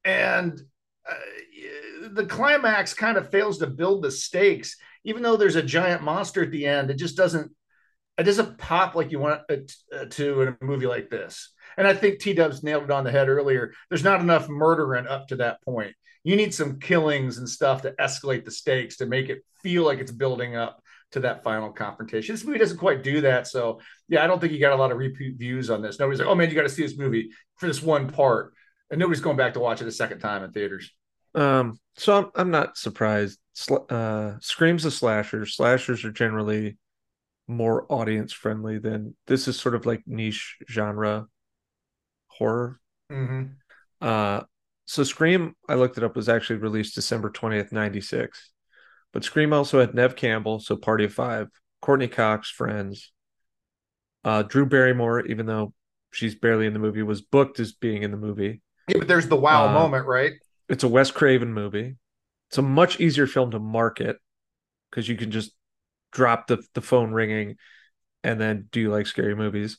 and uh, the climax kind of fails to build the stakes. Even though there's a giant monster at the end, it just doesn't it doesn't pop like you want it uh, to in a movie like this. And I think T Dubs nailed it on the head earlier. There's not enough murdering up to that point. You need some killings and stuff to escalate the stakes to make it feel like it's building up to that final confrontation. This movie doesn't quite do that. So yeah, I don't think you got a lot of repeat views on this. Nobody's like, oh man, you got to see this movie for this one part. And nobody's going back to watch it a second time in theaters. Um, so I'm, I'm not surprised. Uh, screams of slashers. Slashers are generally more audience friendly than this is sort of like niche genre horror. Mm-hmm. Uh, so Scream, I looked it up, was actually released December 20th, 96. But Scream also had Neve Campbell, so Party of Five, Courteney Cox, Friends, uh, Drew Barrymore, even though she's barely in the movie, was booked as being in the movie. Yeah, but there's the wow uh, moment, right? It's a Wes Craven movie. It's a much easier film to market because you can just drop the, the phone ringing and then do you like scary movies.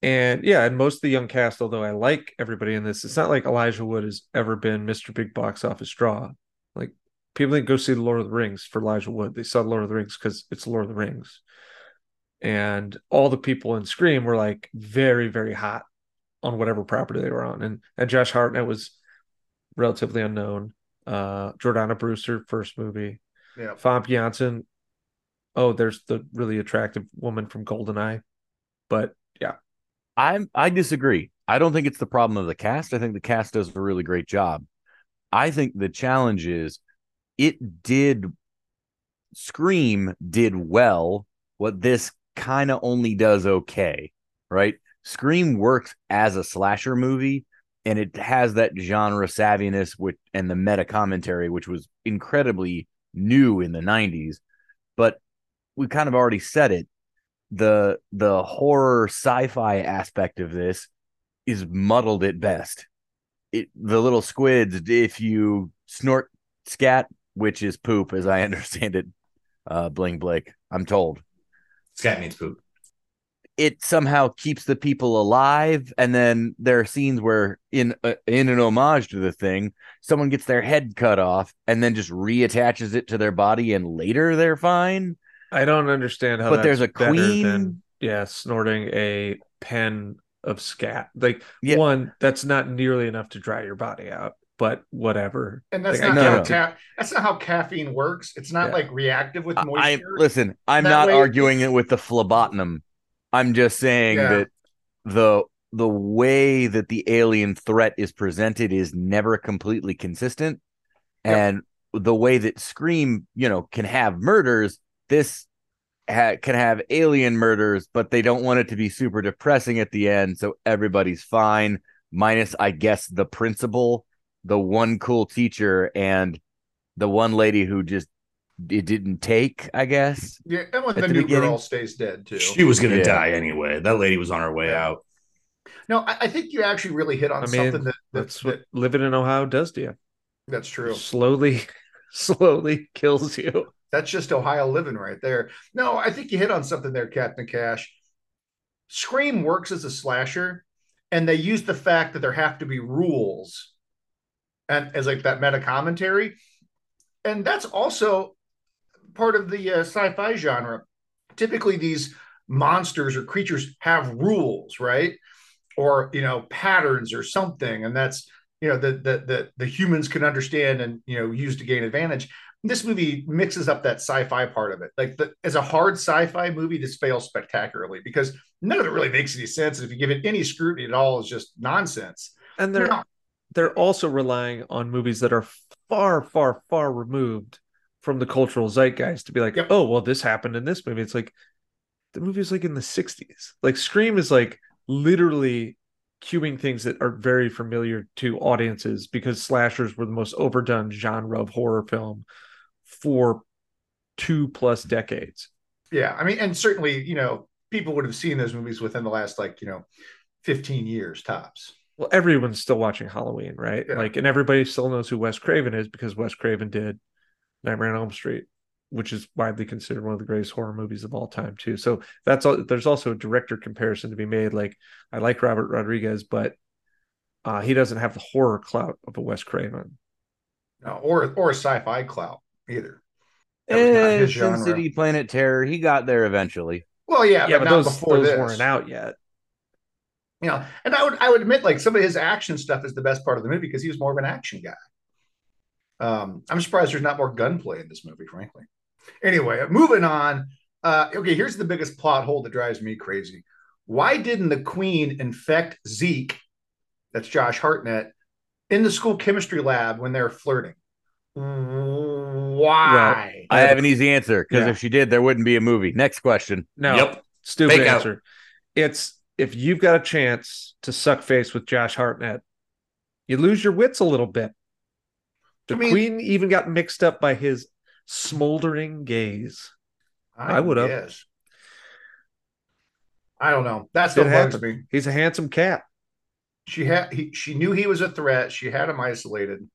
And yeah, and most of the young cast, although I like everybody in this, it's not like Elijah Wood has ever been Mr. Big Box Office Draw. Like people didn't go see the Lord of the Rings for Elijah Wood. They saw the Lord of the Rings because it's Lord of the Rings. And all the people in Scream were like very, very hot on whatever property they were on. And and Josh Hartnett was relatively unknown. Uh Jordana Brewster, first movie. Yeah. Famke Janssen. Oh, there's the really attractive woman from Goldeneye. But. I'm I disagree. I don't think it's the problem of the cast. I think the cast does a really great job. I think the challenge is it did Scream did well what this kind of only does okay, right? Scream works as a slasher movie and it has that genre savviness which and the meta commentary which was incredibly new in the 90s. But we kind of already said it. The the horror sci-fi aspect of this is muddled at best. it, the little squids, if you snort scat, which is poop, as I understand it, uh, Bling Blake, I'm told. Scat means poop. It somehow keeps the people alive, and then there are scenes where, in uh, in an homage to the thing, someone gets their head cut off and then just reattaches it to their body, and later they're fine. I don't understand how. But there's a queen? Than, yeah, snorting a pen of scat. Like Yeah. one, that's not nearly enough to dry your body out. But whatever. And that's Like, not know. how No. ca- that's not how caffeine works. It's not Yeah. like reactive with I, I moisture. listen. I'm That not way- arguing it with the phlebotinum. I'm just saying Yeah. that the the way that the alien threat is presented is never completely consistent, Yep. and the way that Scream, you know, can have murders, this ha- can have alien murders, but they don't want it to be super depressing at the end, so everybody's fine. Minus, I guess, the principal, the one cool teacher, and the one lady who just it didn't take. I guess. yeah, and when the, the new beginning- girl stays dead too. She was gonna Yeah. die anyway. That lady was on her way out. no, I, I think you actually really hit on I mean, something that, That's that's what that, living in Ohio does to you. that's true. Slowly, slowly kills you. That's just Ohio living right there. No, I think you hit on something there, Captain Cash. Scream works as a slasher, and they use the fact that there have to be rules and as like that meta commentary. And that's also part of the uh, sci-fi genre. Typically, these monsters or creatures have rules, right? Or you know, patterns or something, and that's you know that the, the the humans can understand and you know use to gain advantage this movie mixes up that sci-fi part of it. Like the, as a hard sci-fi movie, this fails spectacularly because none of it really makes any sense. And if you give it any scrutiny at all, it's just nonsense. And they're Now, they're also relying on movies that are far, far, far removed from the cultural zeitgeist to be like, Yep. oh, well, this happened in this movie. It's like the movie's like in the 60s. Like Scream is like literally cueing things that are very familiar to audiences because slashers were the most overdone genre of horror film for two plus decades. yeah, I mean, and certainly, you know, people would have seen those movies within the last like you know, fifteen years tops. Well, everyone's still watching Halloween, right? Yeah. Like, and everybody still knows who Wes Craven is because Wes Craven did Nightmare on Elm Street, which is widely considered one of the greatest horror movies of all time, too. So that's all. There's also a director comparison to be made. Like, I like Robert Rodriguez, but uh, he doesn't have the horror clout of a Wes Craven. No, or or a sci-fi clout either. That was not Eh, Sin genre. City, Planet Terror. He got there eventually. Well, yeah, Yeah, but, but, not those, before those this. weren't out yet. You know, and I would I would admit like some of his action stuff is the best part of the movie because he was more of an action guy. Um, I'm surprised there's not more gunplay in this movie, frankly. Anyway, moving on. Uh, okay, here's the biggest plot hole that drives me crazy. Why didn't the Queen infect Zeke, that's Josh Hartnett, in the school chemistry lab when they're flirting? Why? I have an easy answer because Yeah. if she did, there wouldn't be a movie. Next question. No, Yep. stupid Fake out. answer. It's if you've got a chance to suck face with Josh Hartnett, you lose your wits a little bit. The I mean- Queen even got mixed up by his smoldering gaze. I would've. I don't know. That's still bugs me. He's a handsome cat. She had he she knew he was a threat. She had him isolated,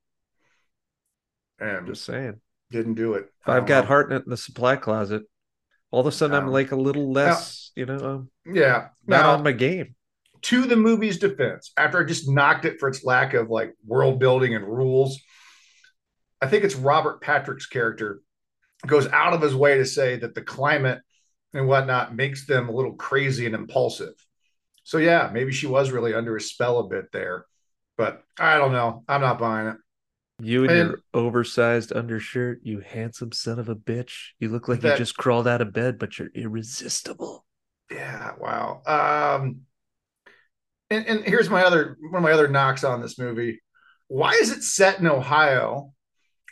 and Just saying. didn't do it. If I've got Hartnett in the supply closet, all of a sudden I'm Um, like a little less, you know, um, yeah. not Now, on my game. to the movie's defense, after I just knocked it for its lack of like world building and rules, I think it's Robert Patrick's character goes out of his way to say that the climate and whatnot makes them a little crazy and impulsive. So yeah, maybe she was really under a spell a bit there, but I don't know. I'm not buying it. You and, And- your oversized undershirt, you handsome son of a bitch. You look like That- you just crawled out of bed, but you're irresistible. Yeah, wow. Um, and, and here's my other one of my other knocks on this movie. Why is it set in Ohio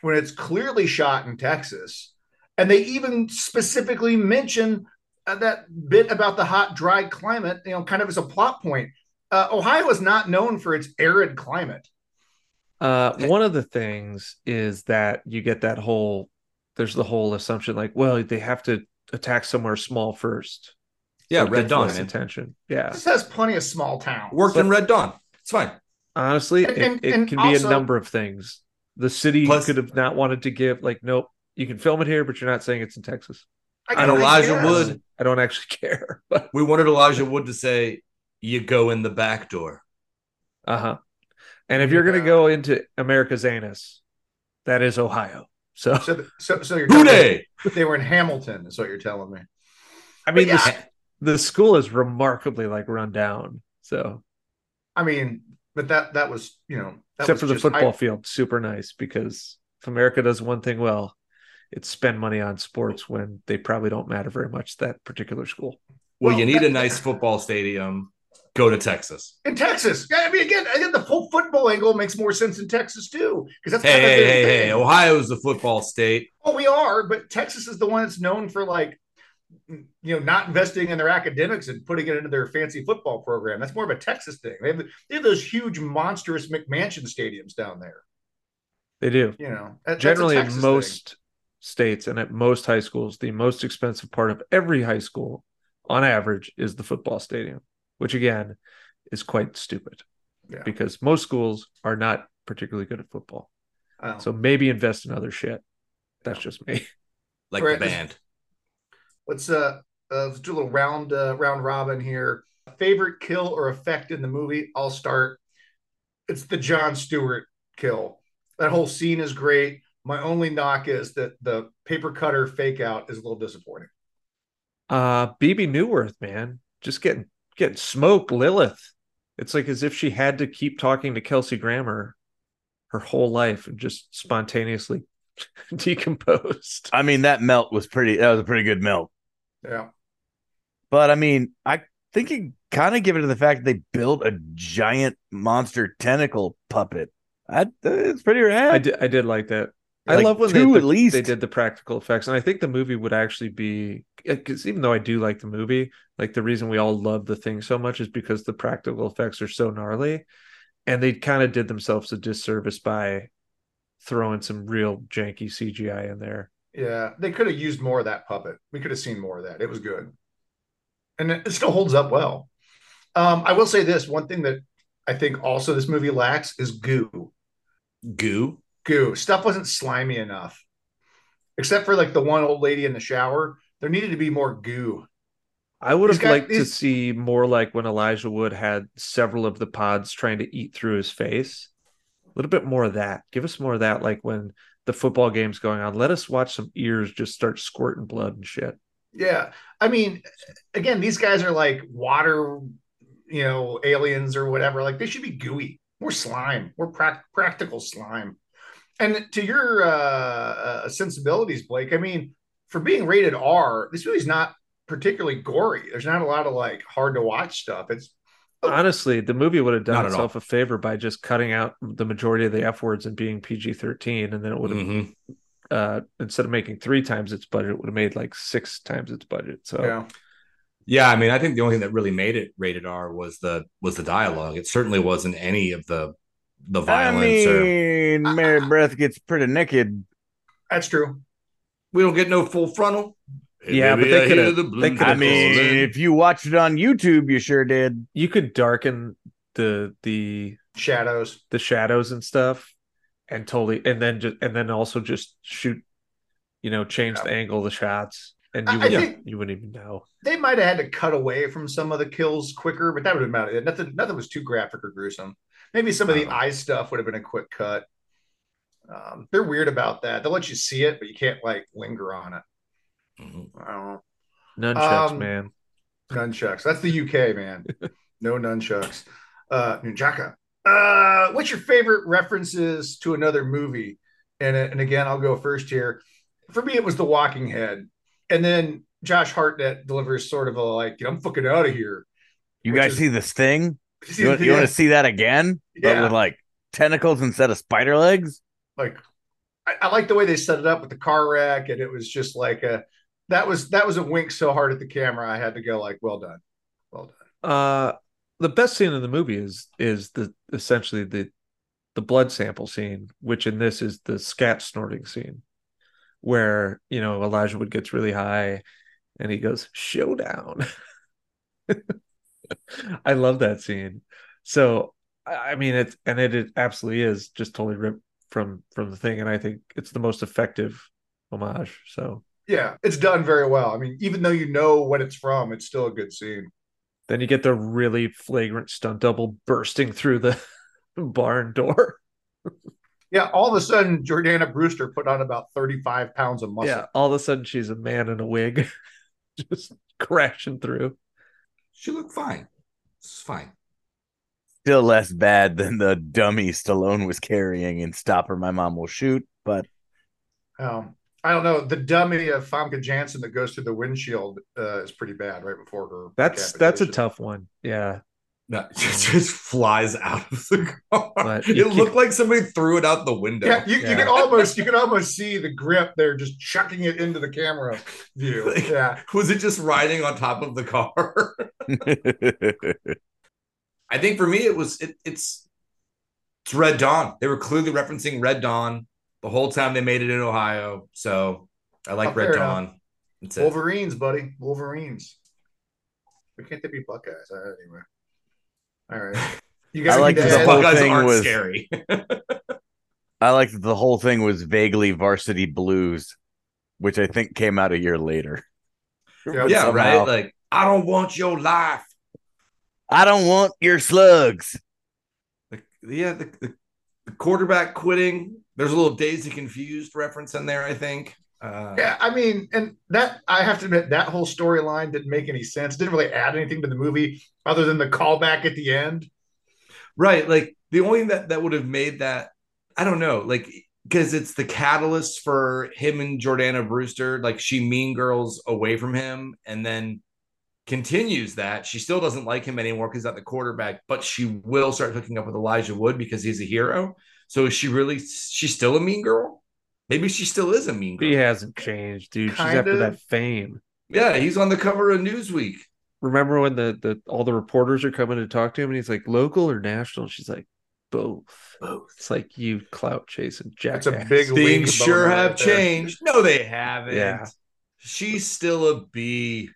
when it's clearly shot in Texas? And they even specifically mention uh, that bit about the hot, dry climate, you know, kind of as a plot point. Uh, Ohio is not known for its arid climate. Uh, one of the things is that you get that whole there's the whole assumption like, well, they have to attack somewhere small first. Yeah, Red gets Dawn. less attention. Yeah. This has plenty of small towns. Worked in Red Dawn. It's fine. Honestly, And- it, and- it and can be a number of things. The city Plus- could have not wanted to give like, nope, you can film it here, but you're not saying it's in Texas. I- And Elijah guess. Wood- I don't actually care. But We wanted Elijah Wood to say, "You go in the back door." uh-huh. And if you're gonna go into America's anus, that is Ohio. So So, so, so you're Who telling me they were in Hamilton, is what you're telling me. I mean But the, the school is remarkably like run down. So I mean, but that that was you know that except was for the just- football I- field, super nice because if America does one thing well, it's spend money on sports when they probably don't matter very much that particular school. Well, Well, you need that- a nice football stadium. Go to Texas. in Texas. I mean, again, again, the whole football angle makes more sense in Texas too, because that's Hey, kind of hey, their hey, thing. hey! Ohio's the football state. Oh, we are, but Texas is the one that's known for like, you know, not investing in their academics and putting it into their fancy football program. That's more of a Texas thing. They have they have those huge, monstrous McMansion stadiums down there. They do. You know, That- that's a Generally, in Texas thing. most states and at most high schools, the most expensive part of every high school, on average, is the football stadium, which again is quite stupid Yeah. because most schools are not particularly good at football. Oh. So maybe invest in other shit. That's just me. Like Right. the band. let's uh, uh let's do a little round uh, round robin here. Favorite kill or effect in the movie? I'll start. It's the Jon Stewart kill. That whole scene is great. My only knock is that the paper cutter fake out is a little disappointing. Uh Bebe Neuwirth, man, just getting getting smoked Lilith. It's like as if she had to keep talking to Kelsey Grammer her whole life and just spontaneously decomposed. I mean, that melt was pretty. That was a pretty good melt. Yeah. But I mean, I think you kind of give it to the fact that they built a giant monster tentacle puppet. I, it's pretty rad. I did I did like that. I love when they, two the- at least. they did the practical effects, and I think the movie would actually be because even though I do like the movie, like the reason we all love the thing so much is because the practical effects are so gnarly, and they kind of did themselves a disservice by throwing some real janky CGI in there. Yeah. They could have used more of that puppet. We could have seen more of that. It was good. And it it still holds up well. Um, I will say this one thing that I think also this movie lacks is goo. Goo. goo. Stuff wasn't slimy enough. Except for like the one old lady in the shower. There needed to be more goo. I would have liked to see more like when Elijah Wood had several of the pods trying to eat through his face. A little bit more of that. Give us more of that, like when the football game's going on. Let us watch some ears just start squirting blood and shit. Yeah. I mean, again, these guys are like water, you know, aliens or whatever. Like they should be gooey, more slime, more prac- practical slime. And to your uh, uh, sensibilities, Blake, I mean, for being rated R, this movie's not particularly gory. There's not a lot of like hard to watch stuff. It's Honestly, the movie would have done Not at itself a favor by just cutting out the majority of the F words and being PG 13. And then it would have, Mhm. uh, instead of making three times its budget, it would have made like six times its budget. So yeah. Yeah, I mean, I think the only thing that really made it rated R was the was the dialogue. It certainly wasn't any of the the I violence or mean, Marybeth gets pretty naked. That's true. We don't get no full frontal. Hey, Yeah, but they coulda- the they coulda I mean, if you watched it on YouTube, you sure did. you could darken the, the, Shadows. the shadows and stuff and totally and then just and then also just shoot you know change the angle of the shots and you I- I wouldn't you wouldn't even know They might have had to cut away from some of the kills quicker, but that would have been about it. Nothing, nothing was too graphic or gruesome. Maybe some of the eye stuff would have been a quick cut. Um, they're weird about that. They'll let you see it, but you can't like linger on it. Mhm. I don't know. nunchucks Um, man Nunchucks. That's the UK, man. no nunchucks. Uh, Nunchaka. Uh, what's your favorite references to another movie? And and again, I'll go first here. For me, it was The Walking Head, and then Josh Hartnett delivers sort of a like, I'm fucking out of here. You guys is- see this thing? You, want, you want to see that again? But Yeah. with like tentacles instead of spider legs? Like I, I like the way they set it up with the car wreck, and it was just like a that was that was a wink so hard at the camera, I had to go like, well done, well done. uh the best scene in the movie is is the essentially the the blood sample scene which in this is the scat snorting scene where you know elijah wood gets really high and he goes showdown i love that scene so I mean it, and it, it absolutely is just totally ripped from from the thing, and I think it's the most effective homage. So yeah, it's done very well. I mean, even though you know what it's from, it's still a good scene. Then you get the really flagrant stunt double bursting through the barn door. yeah, all of a sudden Jordana Brewster put on about 35 pounds of muscle. Yeah, all of a sudden she's a man in a wig just crashing through. She looked fine. It's fine. Still less bad than the dummy Stallone was carrying in Stop or My Mom Will Shoot, but um, I don't know. The dummy of Famke Janssen that goes through the windshield uh, is pretty bad right before her. That's that's a tough one. Yeah. No, just, just flies out of the car. But it looked like somebody threw it out the window. Yeah, you, yeah. you can almost you can almost see the grip there, just chucking it into the camera view. Like, yeah, was it just riding on top of the car? I think for me, it was it, it's it's Red Dawn. They were clearly referencing Red Dawn the whole time they made it in Ohio. So I like Red Dawn. Wolverines, buddy. Wolverines. We can't they be Buckeyes? Uh, anyway. All right. You guys I like the whole thing was scary. I like that the whole thing was vaguely varsity blues, which I think came out a year later. Yeah, yeah right. Like I don't want your life. I don't want your slugs. The, yeah, the, the, the quarterback quitting there's a little Dazed and Confused reference in there, I think. Uh, yeah, I mean, and that I have to admit that whole storyline didn't make any sense. Didn't really add anything to the movie other than the callback at the end. Right, like the only thing that that would have made that I don't know, like because it's the catalyst for him and Jordana Brewster. Like she mean girls away from him, and then continues that she still doesn't like him anymore because at the quarterback, but she will start hooking up with Elijah Wood because he's a hero. So is she really? She's still a mean girl. Maybe she still is a mean girl. He hasn't changed, dude. Kind She's after of. that fame. Yeah, he's on the cover of Newsweek. Remember when the the all the reporters are coming to talk to him, and he's like, "Local or national?" She's like, "Both." Both. It's like you clout chasing Jack. It's a big things sure have right changed. No, they haven't. Yeah, she's still a B.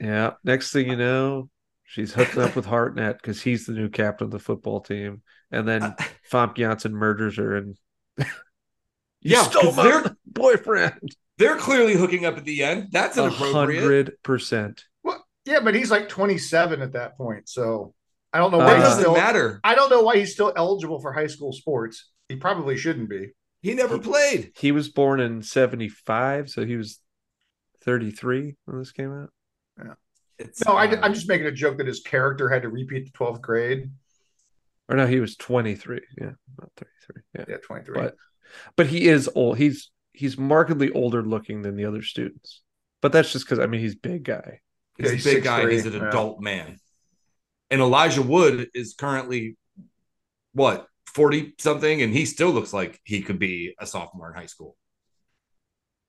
Yeah. Next thing you know, she's hooked up with Hartnett because he's the new captain of the football team and then uh, Famke Janssen murders her and yeah, stole my boyfriend. They're clearly hooking up at the end. That's an hundred percent. Well, yeah, but he's like 27 at that point, so I don't know why. Uh, doesn't still, matter. I don't know why he's still eligible for high school sports. He probably shouldn't be. He never he, played. He was born in 75, so he was 33 when this came out. Yeah. It's, no, I, I'm um, just making a joke that his character had to repeat the 12th grade. Or no, he was 23. Yeah, not 33. Yeah, yeah 23. But but he is old. He's he's markedly older looking than the other students. But that's just because I mean he's big guy. He's yeah, he's a big guy. He's an yeah. adult man. And Elijah Wood is currently what 40 something, and he still looks like he could be a sophomore in high school.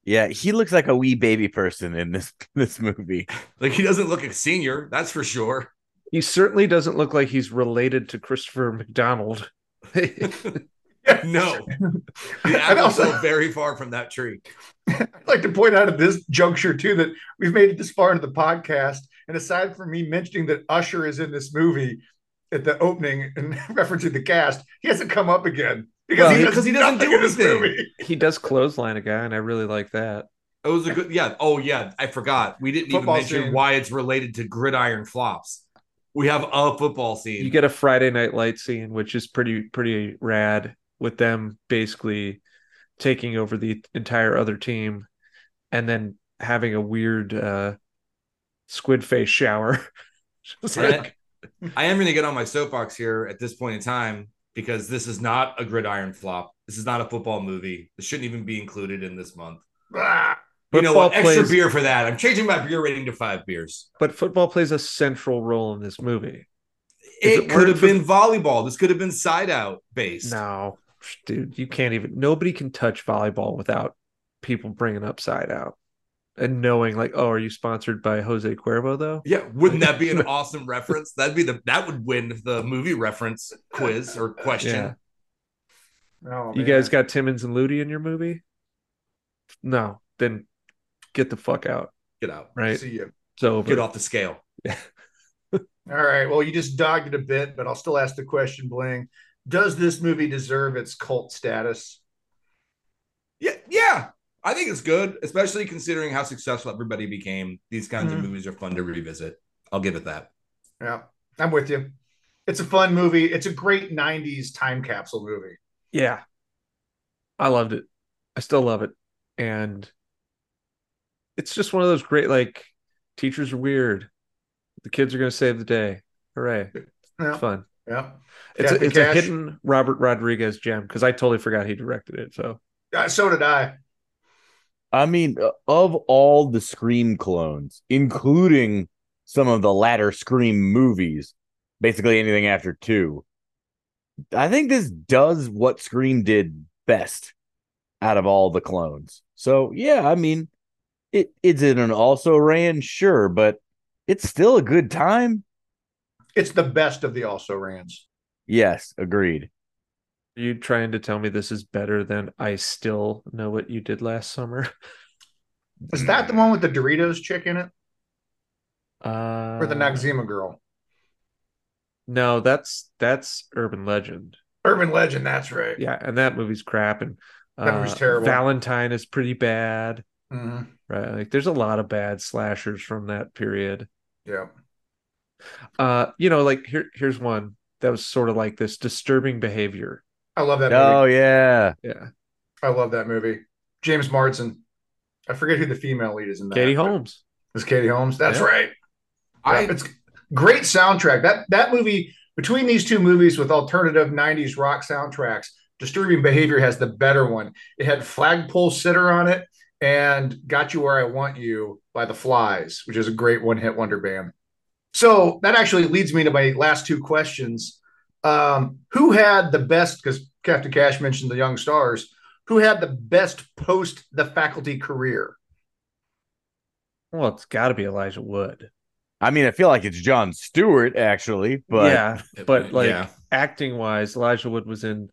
Yeah, he looks like a wee baby person in this this movie. like he doesn't look a senior, that's for sure. He certainly doesn't look like he's related to Christopher McDonald. no, the apples also very far from that tree. I'd like to point out at this juncture too that we've made it this far into the podcast, and aside from me mentioning that Usher is in this movie at the opening and referencing the cast, he hasn't come up again because well, he, because he doesn't do anything. He does clothesline a guy, and I really like that. It was a good, yeah. Oh yeah, I forgot. We didn't Football even mention scene. why it's related to gridiron flops we have a football scene. You get a Friday night light scene, which is pretty pretty rad, with them basically taking over the entire other team, and then having a weird uh, squid face shower. like... I am going to get on my soapbox here at this point in time because this is not a gridiron flop. This is not a football movie. This shouldn't even be included in this month. You know what? Extra plays, beer for that. I'm changing my beer rating to five beers. But football plays a central role in this movie. It, it could have for... been volleyball. This could have been side out based. No, dude, you can't even. Nobody can touch volleyball without people bringing up side out and knowing like, oh, are you sponsored by Jose Cuervo though? Yeah, wouldn't that be an awesome reference? That'd be the that would win the movie reference quiz or question. Yeah. Oh, you guys got Timmons and Ludi in your movie? No, then get the fuck out. Get out. Right. See you. So get off the scale. Yeah. All right. Well, you just dogged it a bit, but I'll still ask the question, Bling. Does this movie deserve its cult status? Yeah, yeah. I think it's good, especially considering how successful everybody became. These kinds Mhm. of movies are fun to revisit. I'll give it that. Yeah, I'm with you. It's a fun movie. It's a great 90s time capsule movie. Yeah. I loved it. I still love it. And it's just one of those great like teachers are weird. The kids are going to save the day. Hooray. Yeah. It's fun. Yeah. It's a, Kathy it's a hidden Robert Rodriguez gem because I totally forgot he directed it. So Uh, so did I. I mean, uh, of all the Scream clones, including some of the latter Scream movies, basically anything after two, I think this does what Scream did best out of all the clones. So yeah, I mean, it it's in an also ran, sure, but it's still a good time. It's the best of the also rans. Yes, agreed. Are you trying to tell me this is better than I still know what you did last summer? Is that the one with the Doritos chick in it? Uh, Or the Noxzema girl? No, that's that's urban legend. Urban Legend, that's right. Yeah, and that movie's crap. And uh, That movie's terrible. Valentine is pretty bad, Mhm. right? Like, there's a lot of bad slashers from that period. Yeah. Uh, you know, like here, here's one that was sort of like this disturbing behavior. I love that movie. Oh movie. yeah. Yeah, I love that movie. James Marsden. I forget who the female lead is in that. Katie Holmes. Is Katie Holmes? That's Yeah. right. I it's great soundtrack. That that movie between these two movies with alternative '90s rock soundtracks, Disturbing Behavior has the better one. It had Flagpole Sitter on it and Got You Where I Want You by The Flies, which is a great one-hit wonder band. So that actually leads me to my last two questions. Um, who had the best? Because Captain Cash mentioned the young stars. Who had the best post the faculty career? Well, it's got to be Elijah Wood. I mean, I feel like it's Jon Stewart actually, but yeah, but like yeah. acting wise, Elijah Wood was in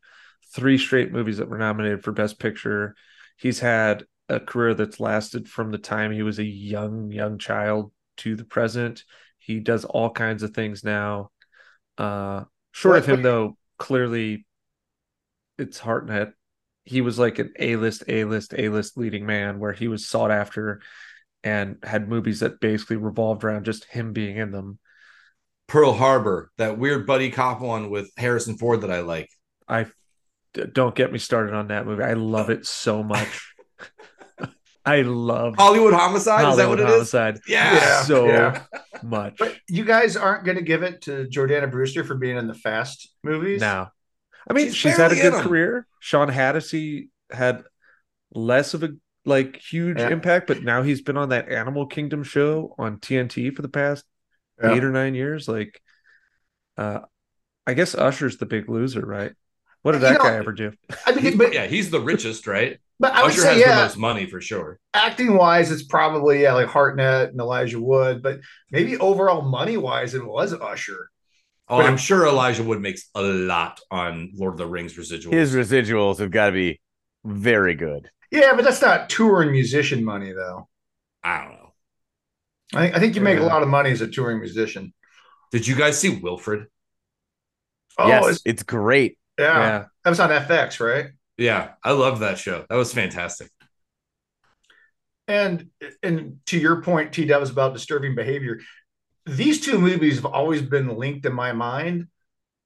three straight movies that were nominated for Best Picture. He's had a career that's lasted from the time he was a young, young child to the present. He does all kinds of things now. Uh short What- of him though, clearly it's Hartnett. He was like an A-list, A-list, A-list leading man where he was sought after and had movies that basically revolved around just him being in them. Pearl Harbor, that weird buddy cop one with Harrison Ford that I like. I don't get me started on that movie. I love it so much. I love Hollywood Homicide, is that Hollywood what it is? Homicide Yeah. Yeah, so yeah. much. But you guys aren't going to give it to Jordana Brewster for being in the Fast movies? now, I mean, She's she's, had a barely in good 'em. career. Shawn Hatosy had less of a like huge Yeah. impact, but now he's been on that Animal Kingdom show on TNT for the past Yeah. eight or nine years. Like, uh, I guess Usher's the big loser, right? What did You that know, guy ever do? I mean, He's- but, yeah, he's the richest, right? but I would Usher say, has yeah, the most money for sure. acting wise, it's probably, yeah, like Hartnett and Elijah Wood, but maybe overall money wise, it was Usher. Oh, I'm sure Elijah Wood makes a lot on Lord of the Rings residuals. his residuals have got to be very good. Yeah, but that's not touring musician money, though. I don't know. I think, I think you make a lot of money as a touring musician. Did you guys see Wilfred? Oh, yes, it's- it's great. yeah. Yeah. That was on FX, right? Yeah, I loved that show. That was fantastic. And and to your point, T Dubs about disturbing behavior, these two movies have always been linked in my mind,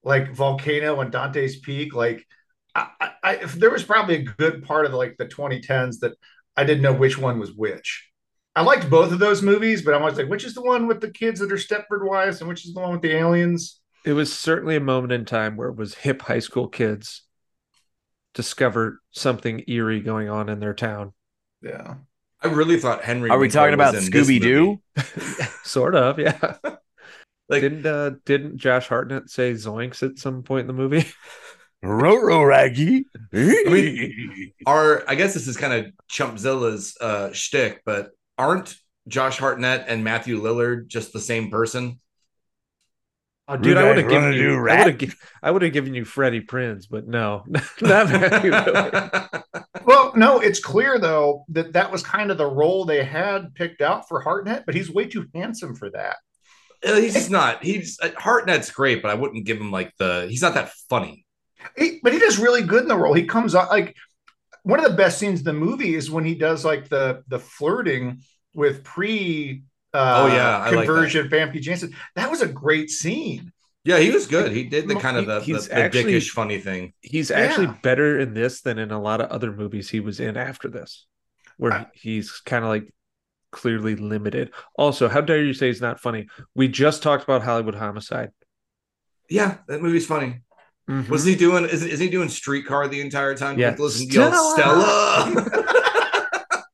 like Volcano and Dante's Peak. Like, I, I, if there was probably a good part of like the 2010s that I didn't know which one was which. I liked both of those movies, but I'm always like, which is the one with the kids that are Stepford wives, and which is the one with the aliens? It was certainly a moment in time where it was hip high school kids discover something eerie going on in their town. Yeah, I really thought Henry. Are we Winkler talking about was in this Scooby Doo? sort of, yeah. Like, didn't uh didn't Josh Hartnett say zoinks at some point in the movie? Roro Raggy. mean- are I guess this is kind of Chumpzilla's uh, shtick, but aren't Josh Hartnett and Matthew Lillard just the same person? Oh, dude, I would have given you, I rat. would have, gi- I would have given you Freddie Prinze, but no, not Matthew. Lillard. Well, no, it's clear though that that was kind of the role they had picked out for Hartnett, but he's way too handsome for that. uh, he's just not. He's uh, Hartnett's great, but I wouldn't give him like the. He's not that funny. He, but he does really good in the role. He comes out like one of the best scenes in the movie is when he does like the the flirting with pre uh, Oh, yeah, I like conversion Famke Janssen. That was a great scene. Yeah, he was good. He did the kind of the, the, he's the actually- dickish funny thing. He's actually Yeah. better in this than in a lot of other movies he was in after this, where I- he's kind of like clearly limited. Also, how dare you say he's not funny? We just talked about Hollywood Homicide. Yeah, that movie's funny. Mm-hmm. Was he doing? Is, is he doing Streetcar the entire time? Yeah. Nicholas and Stella! Stella.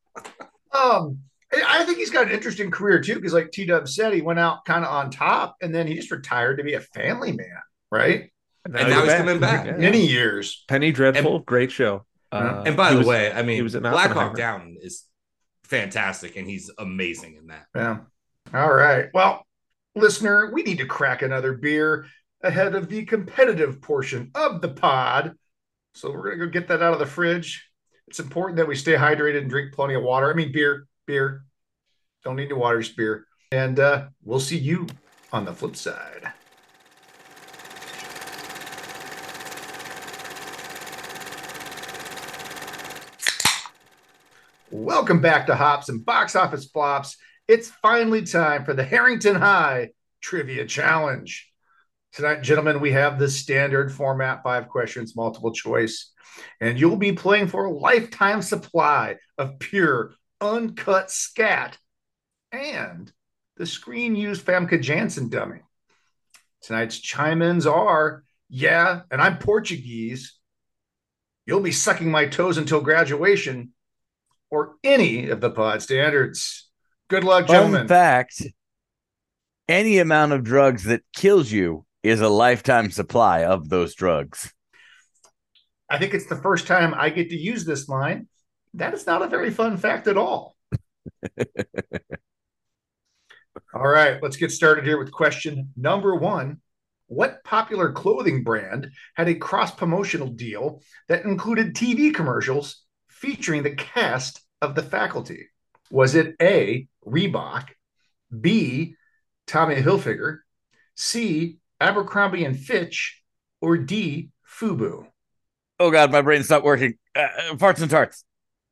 Um, I I think he's got an interesting career too, because like T Dub said, he went out kind of on top, and then he just retired to be a family man, right? And now he's coming back. Yeah. Many years. Penny Dreadful, great show. Uh, and by the was- way, I mean, he was in Black Hawk Down is fantastic, and he's amazing in that. Yeah. All right. Well, listener, we need to crack another beer ahead of the competitive portion of the pod. So we're going to go get that out of the fridge. It's important that we stay hydrated and drink plenty of water. I mean, beer, beer. Don't need any water, spear. And uh, we'll see you on the flip side. Welcome back to Hops and Box Office Flops. It's finally time for the Herrington High Trivia Challenge. Tonight, gentlemen, we have the standard format five questions, multiple choice, and you'll be playing for a lifetime supply of pure, uncut scat and the screen used Famke Janssen dummy. Tonight's chime ins are yeah, and I'm Portuguese. You'll be sucking my toes until graduation, or any of the pod standards. Good luck, Fun gentlemen. fact any amount of drugs that kills you is a lifetime supply of those drugs. I think it's the first time I get to use this line. That is not a very fun fact at all. all right, let's get started here with question number one. What popular clothing brand had a cross promotional deal that included TV commercials featuring the cast of the faculty? Was it A, Reebok, B, Tommy Hilfiger, C, Abercrombie and Fitch, or D, Fubu? Oh God, my brain's not working. Uh, uh, farts and tarts.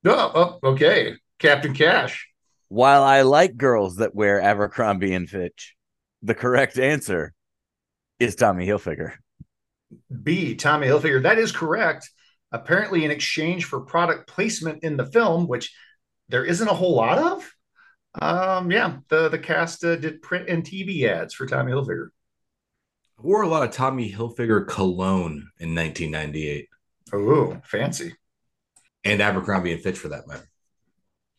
Oh, oh, okay. Captain Cash. While I like girls that wear Abercrombie and Fitch, the correct answer is Tommy Hilfiger. B, Tommy Hilfiger. That is correct. Apparently, in exchange for product placement in the film, which there isn't a whole lot of. Um, yeah, the the cast uh, did print and TV ads for Tommy Hilfiger. I Wore a lot of Tommy Hilfiger cologne in 1998, Oh, fancy. and Abercrombie and Fitch for that matter.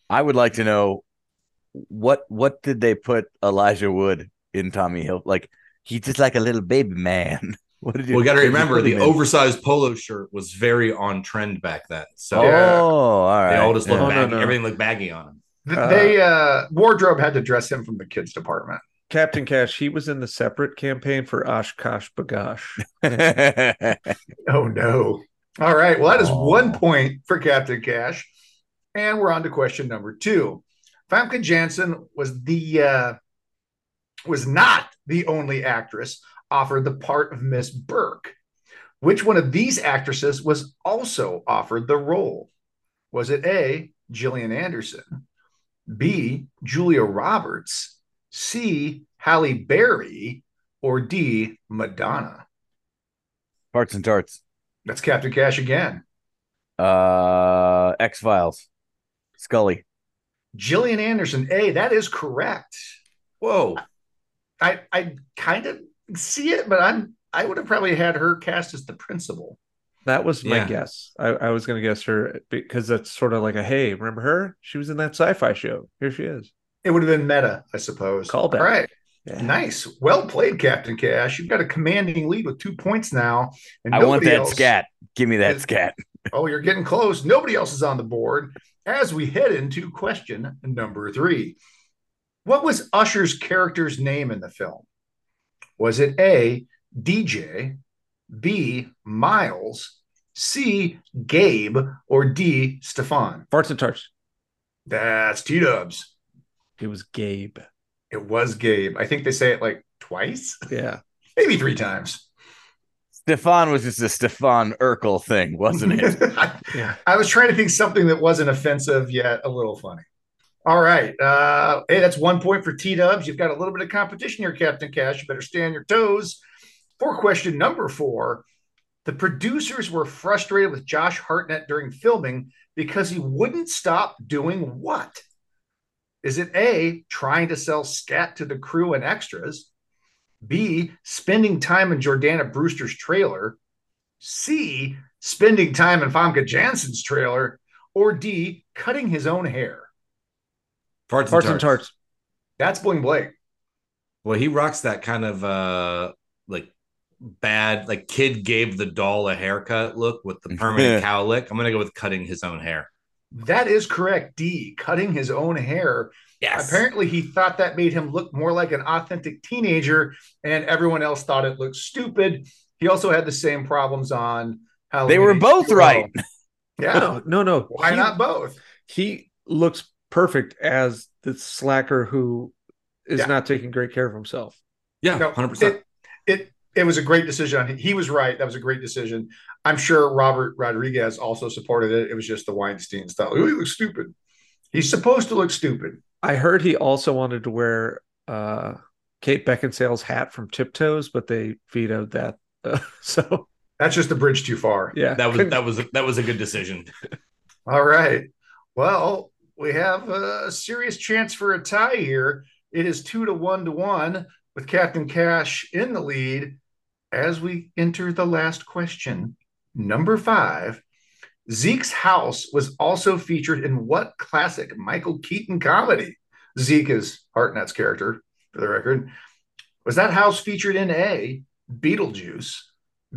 I would like to know what what did they put Elijah Wood in Tommy Hill? Like he's just like a little baby man. What did you? Well, you got to what did you remember the oversized polo shirt was very on trend back then. So Oh, Yeah. all right. they all just looked Oh, baggy. no. Everything looked baggy on him. Th- Uh, they uh wardrobe had to dress him from the kids department. Captain Cash, he was in the separate campaign for OshKosh B'gosh. Oh no. All right. Well, that is Oh. one point for Captain Cash. And we're on to question number two. Famke Janssen was the uh was not the only actress offered the part of Miss Burke. Which one of these actresses was also offered the role? Was it A, Gillian Anderson, B, Julia Roberts, C, Halle Berry, or D, Madonna? Parts and tarts. That's Captain Cash again. Uh, X Files. Scully. Gillian Anderson, A, that is correct. Whoa. I I kind of see it, but I'm I would have probably had her cast as the principal. That was my Yeah. guess. I, I was going to guess her because that's sort of like a hey, remember her? She was in that sci-fi show. Here she is. It would have been meta, I suppose. Callback. All right. Yeah. Nice. Well played, Captain Cash. You've got a commanding lead with two points now. And I want nobody that else- scat. Give me that is- scat. Oh, you're getting close. Nobody else is on the board as we head into question number three. What was Usher's character's name in the film? Was it A, DJ, B, Miles, C, Gabe, or D, Stefan? Farts and tarts. That's T Dubs. It was Gabe. It was Gabe. I think they say it like twice, Yeah. maybe three times. Stefan was just a Stefan Urkel thing, wasn't it? Yeah. I was trying to think something that wasn't offensive yet a little funny. All right. Uh, hey, that's one point for T Dubs. You've got a little bit of competition here, Captain Cash. You better stay on your toes. For question number four, the producers were frustrated with Josh Hartnett during filming because he wouldn't stop doing what? Is it A, trying to sell scat to the crew and extras? B, spending time in Jordana Brewster's trailer? C, spending time in Famke Janssen's trailer? Or D, cutting his own hair? Farts, Hearts and tarts. That's Bling Blake. Well, he rocks that kind of uh like bad, like kid gave the doll a haircut look with the permanent cowlick. I'm gonna go with cutting his own hair. That is correct. D, cutting his own hair. Yes. Apparently, he thought that made him look more like an authentic teenager, and everyone else thought it looked stupid. He also had the same problems on how They were both right. Yeah. No, no, no. Why He- not both? He looks perfect as the slacker who is Yeah. not taking great care of himself. yeah, No, hundred percent. It, it it was a great decision. He was right. That was a great decision. I'm sure Robert Rodriguez also supported it. It was just the Weinstein style. Ooh, he looks stupid. He's supposed to look stupid. I heard he also wanted to wear uh, Kate Beckinsale's hat from Tiptoes, but they vetoed that. Uh, so That's just a bridge too far. yeah, That was that was that was a good decision. All right. Well, we have a serious chance for a tie here. It is two to one to one with Captain Cash in the lead as we enter the last question. Number five Zeke's house was also featured in what classic Michael Keaton comedy? Zeke is Hartnett's character, for the record. Was that house featured in A, Beetlejuice,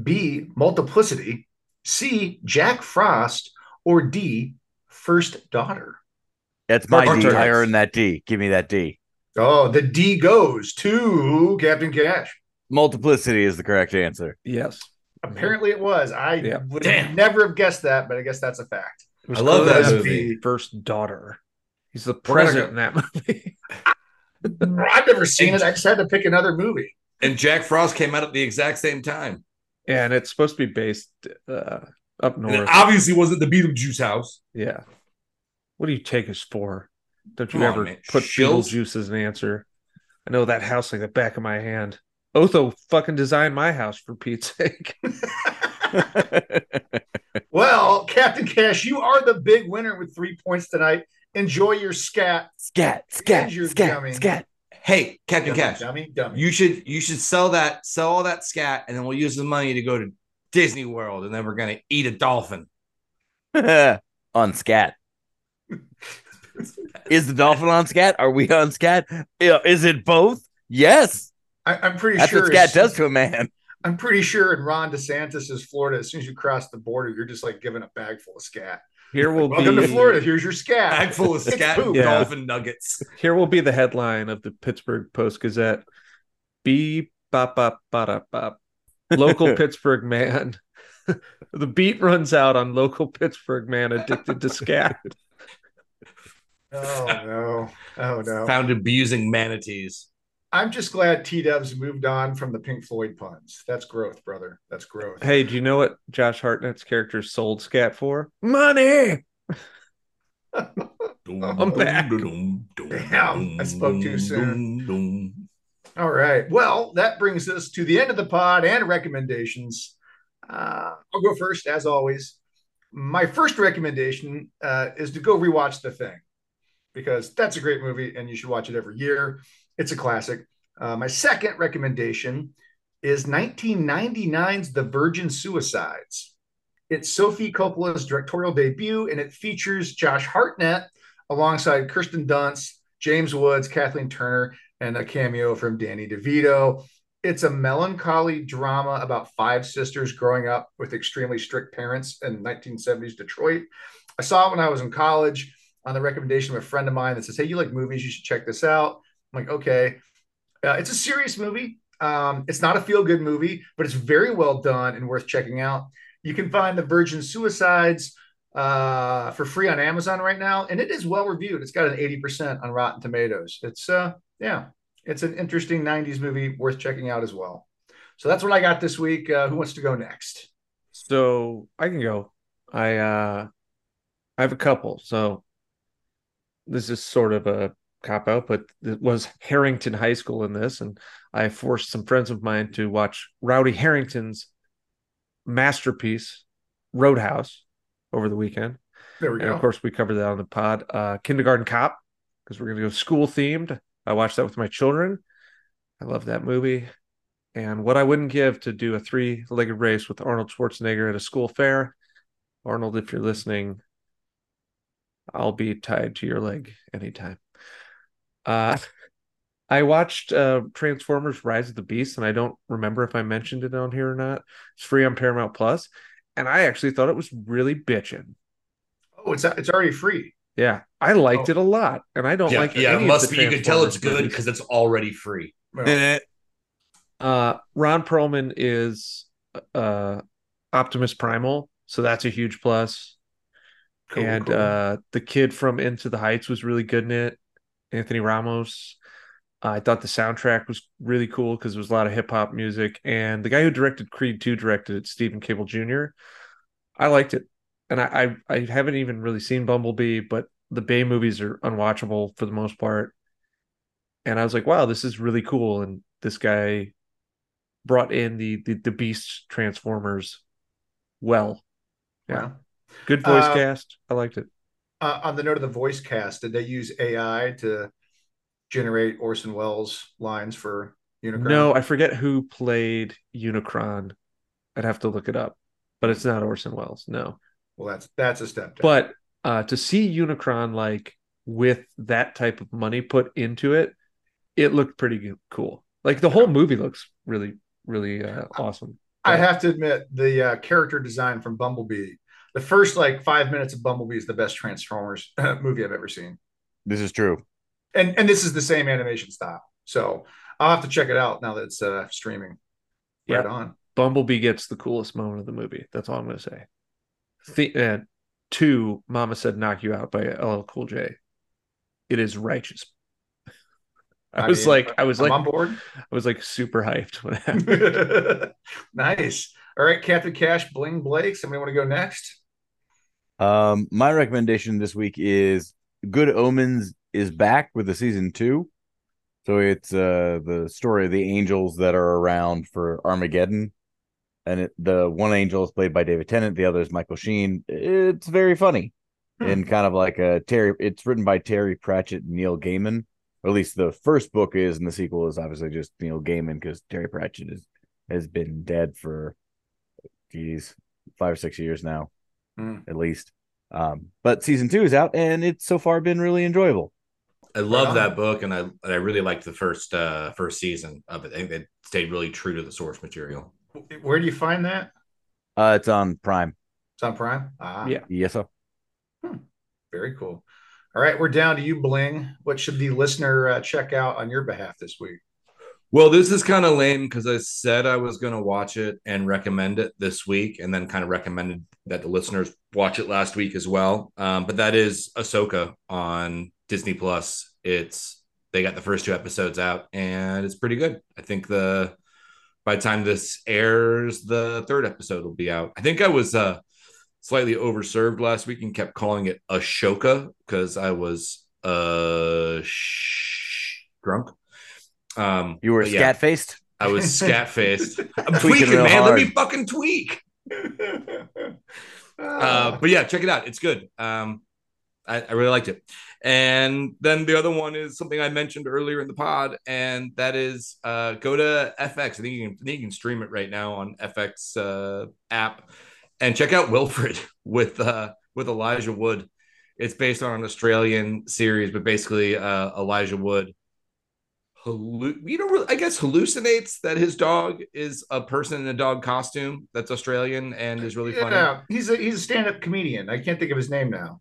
B, Multiplicity, C, Jack Frost, or D, First Daughter? That's my Hearts D. and I tarts. earned that D. Give me that D. Oh, the D goes to Captain Cash. Multiplicity is the correct answer. yes. Apparently it was. I Yeah. would Damn. never have guessed that, but I guess that's a fact. I love that movie. the First Daughter. He's the president in that movie. I've never seen it. I just had to pick another movie. And Jack Frost came out at the exact same time. and it's supposed to be based uh, up And it north. obviously wasn't the Beetlejuice house. yeah. What do you take us for? Don't you Come ever man. put Shills? Beetlejuice as an answer? I know that house like the back of my hand. Otho fucking designed my house for Pete's sake. Well, Captain Cash, you are the big winner with three points tonight. Enjoy your scat. scat, scat, You're scat, dummy. scat. Hey, Captain Dummy, Cash, Dummy, dummy. you should you should sell that sell all that scat, and then we'll use the money to go to Disney World, and then we're gonna eat a dolphin. on scat. is the dolphin on scat? Are we on scat? Is it both? Yes. I, I'm pretty That's sure. what scat does to a man. I'm pretty sure in Ron DeSantis' Florida, as soon as you cross the border, you're just like given a bag full of scat. Here will Welcome be to Florida. Here's your scat. Bag full of scat poop. Yeah. dolphin nuggets. here will be the headline of the Pittsburgh Post Gazette. Beep bop bop bop bop. Local Pittsburgh man. the beat runs out on local Pittsburgh man addicted to scat. Oh no. Oh no. Found abusing manatees. I'm just glad T Dubs moved on from the Pink Floyd puns. That's growth, brother. That's growth. Hey, do you know what Josh Hartnett's character sold scat for? Money. I'm back. Damn, I spoke too soon. All right. Well, that brings us to the end of the pod and recommendations. Uh, I'll go first, as always. My first recommendation uh, is to go rewatch The Thing because that's a great movie and you should watch it every year. It's a classic. Uh, my second recommendation is 1999's The Virgin Suicides. It's Sofia Coppola's directorial debut and it features Josh Hartnett alongside Kirsten Dunst, James Woods, Kathleen Turner, and a cameo from Danny DeVito. It's a melancholy drama about five sisters growing up with extremely strict parents in 1970s Detroit. I saw it when I was in college on the recommendation of a friend of mine that says, Hey, you like movies? You should check this out. I'm like, Okay. Uh, it's a serious movie. Um, it's not a feel good movie, but it's very well done and worth checking out. You can find The Virgin Suicides uh, for free on Amazon right now, and it is well reviewed. It's got an 80% on Rotten Tomatoes. It's, uh, yeah, it's an interesting 90s movie worth checking out as well. So that's what I got this week. Uh, who wants to go next? So I can go. I uh I have a couple. So this is sort of a cop out, but it was Herrington High School in this, and I forced some friends of mine to watch Rowdy Herrington's masterpiece, Roadhouse, over the weekend. There we And go. of course, we covered that on the pod. Uh, Kindergarten Cop, because we're going to go school themed. I watched that with my children. I love that movie. And what I wouldn't give to do a three legged race with Arnold Schwarzenegger at a school fair. Arnold, if you're listening, I'll be tied to your leg anytime. Uh, I watched uh, Transformers Rise of the Beast, and I don't remember if I mentioned it on here or not. It's free on Paramount Plus, and I actually thought it was really bitching. Oh, it's it's already free. Yeah, I liked Oh. it a lot, and I don't yeah, like yeah, any it of must the be. You can tell it's good because it's already free. Well, Uh, Ron Perlman is uh, Optimus Primal, so that's a huge plus. cool, and cool. uh, the kid from Into the Heights was really good in it. Anthony Ramos. I thought the soundtrack was really cool because there was a lot of hip hop music, and the guy who directed Creed Two directed it, Steven Caple Jr. I liked it, and I, I I haven't even really seen Bumblebee, but the Bay movies are unwatchable for the most part. And I was like, wow, this is really cool, and this guy brought in the the, the Beast Transformers well. Yeah, Wow. good voice Uh, cast. I liked it. Uh, on the note of the voice cast, did they use AI to generate Orson Welles lines for Unicron? No, I forget who played Unicron. I'd have to look it up, but it's not Orson Welles. No, Well, that's that's a step down. but uh, to see Unicron like with that type of money put into it, it looked pretty good- cool. Like the whole movie looks really, really uh, awesome. I have to admit, the uh, character design from Bumblebee, the first like five minutes of Bumblebee is the best Transformers movie I've ever seen. This is true. And and this is the same animation style. So I'll have to check it out now that it's uh, streaming. Right Yeah. on. Bumblebee gets the coolest moment of the movie. That's all I'm going to say. The, uh, two, Mama said "Knock You Out" by LL Cool J. It is righteous. I, was mean, like, I was I'm like, on board. I was like super hyped when it happened. nice. All right, Captain Cash, Bling Blake. Somebody want to go next? Um, my recommendation this week is Good Omens is back with the season two. So it's uh the story of the angels that are around for Armageddon. And it, the one angel is played by David Tennant, the other is Michael Sheen. It's very funny Hmm. and kind of like a Terry. It's written by Terry Pratchett and Neil Gaiman. Or at least the first book is, and the sequel is obviously just Neil Gaiman because Terry Pratchett is has been dead for, geez, five or six years now, Hmm. at least. Um, but season two is out, and it's so far been really enjoyable. I love that book, and I and I really liked the first uh first season of it. I think they stayed really true to the source material. Where do you find that? Uh, it's on Prime. It's on Prime. Ah, Yeah. Yes, sir. very cool. All right, we're down to you, Bling. What should the listener uh, check out on your behalf this week? Well, this is kind of lame because I said I was going to watch it and recommend it this week, and then kind of recommended that the listeners watch it last week as well. Um, but that is Ahsoka on Disney Plus. It's they got the first two episodes out, and it's pretty good. I think the by the time this airs, the third episode will be out. I think I was uh, slightly overserved last week and kept calling it Ashoka because I was uh sh- drunk. Um, You were yeah, scat faced. I was scat faced. I'm Tweaking man. hard. Let me fucking tweak. Uh, but yeah, check it out. It's good. Um, I, I really liked it. And then the other one is something I mentioned earlier in the pod, and that is uh, go to FX. I think you can, I think you can stream it right now on FX uh, app, and check out Wilfred with uh, with Elijah Wood. It's based on an Australian series, but basically uh, Elijah Wood hallu- you know really, I guess hallucinates that his dog is a person in a dog costume that's Australian and is really funny. yeah, he's a he's a stand-up comedian. I can't think of his name now.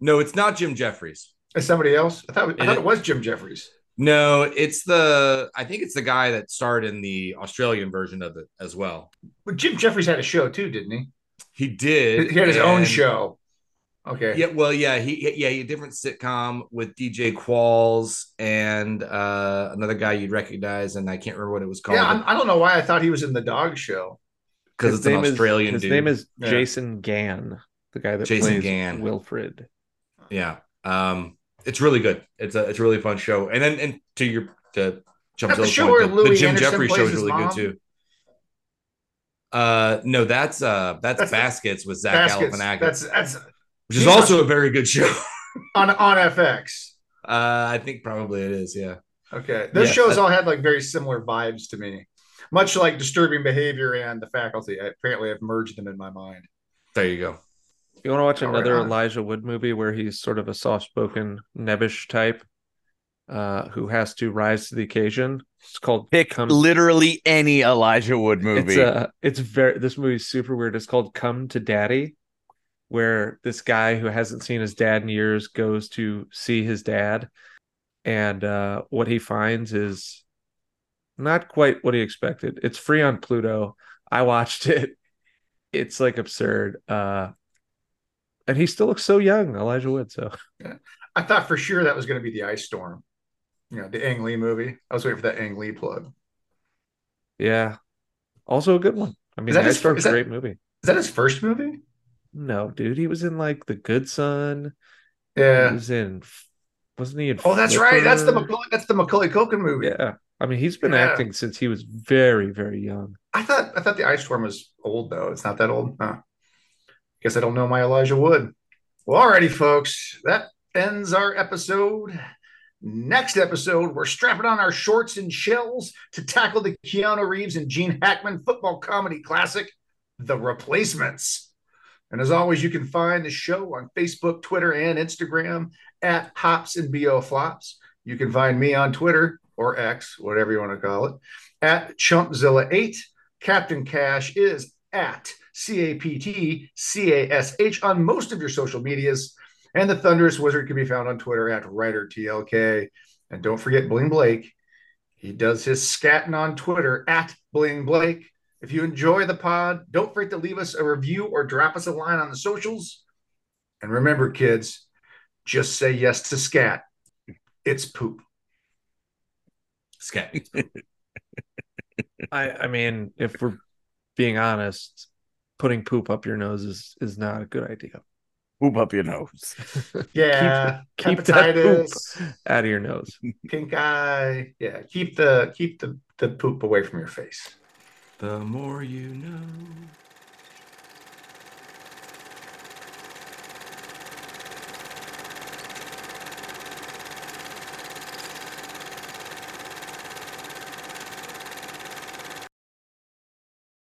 No, it's not Jim Jefferies. Is somebody else? I thought I It- thought it was Jim Jefferies. No, it's the I think it's the guy that starred in the Australian version of it as well. But Jim Jefferies had a show too, didn't he? He did. He had his own show. Okay. Yeah, well, yeah, he yeah, he a different sitcom with DJ Qualls and uh another guy you'd recognize, and I can't remember what it was called. Yeah, I'm, I don't know why I thought he was in the dog show. because it's an name is- Australian his dude. name is Yeah. Jason Gann, the guy that Jason plays Gann. Wilfred. yeah. Um, it's really good. It's a it's a really fun show. And then and to your to jump That the show point, the, the Jim Jeffrey show is really mom? good too. Uh, no, that's uh that's, That's the- Baskets with Zach Baskets. Galifianakis, That's that's which is also a very good show. on on FX. Uh, I think probably it is. Yeah. Okay, those Yeah, shows uh, all had like very similar vibes to me, much like Disturbing Behavior and The Faculty. I, apparently, I've merged them in my mind. There you go. You want to watch right another on. Elijah Wood movie where he's sort of a soft-spoken, nebbish type, uh, who has to rise to the occasion? It's called Pick Come. literally any Elijah Wood movie. It's uh, it's very. This movie's super weird. It's called Come to Daddy, where this guy who hasn't seen his dad in years goes to see his dad, and uh, what he finds is not quite what he expected. It's free on Pluto. I watched it. It's like absurd. Uh, and he still looks so young, Elijah Wood. So I thought for sure that was going to be the Ice Storm, you know, the Ang Lee movie. I was waiting for that Ang Lee plug. yeah, also a good one. I mean, that Ice his- Storm's is a that- great movie. Is that his first movie? No, dude, he was in like The Good Son. Yeah, He was in, wasn't he in? Oh, that's right. That's the? Macaulay, that's the Macaulay Culkin movie. Yeah, I mean, he's been Yeah. acting since he was very, very young. I thought I thought the Ice Storm was old though. It's not that old. Huh. Guess I don't know my Elijah Wood. Well, alrighty, folks. That ends our episode. Next episode, we're strapping on our shorts and shells to tackle the Keanu Reeves and Gene Hackman football comedy classic, The Replacements. And as always, you can find the show on Facebook, Twitter, and Instagram at Hops and BO Flops. You can find me on Twitter or X, whatever you want to call it, at Chumpzilla8. Captain Cash is at C A P T C A S H on most of your social medias. And the Thunderous Wizard can be found on Twitter at WriterTLK. And don't forget Bling Blake. He does his scatting on Twitter at Bling Blake. If you enjoy the pod, don't forget to leave us a review or drop us a line on the socials. And remember, kids, just say yes to scat. It's poop. Scat. I, I mean, if we're being honest, putting poop up your nose is is not a good idea. Poop up your nose. Yeah, keep that poop hepatitis, out of your nose. pink eye. Yeah, keep the keep the the poop away from your face. The more you know.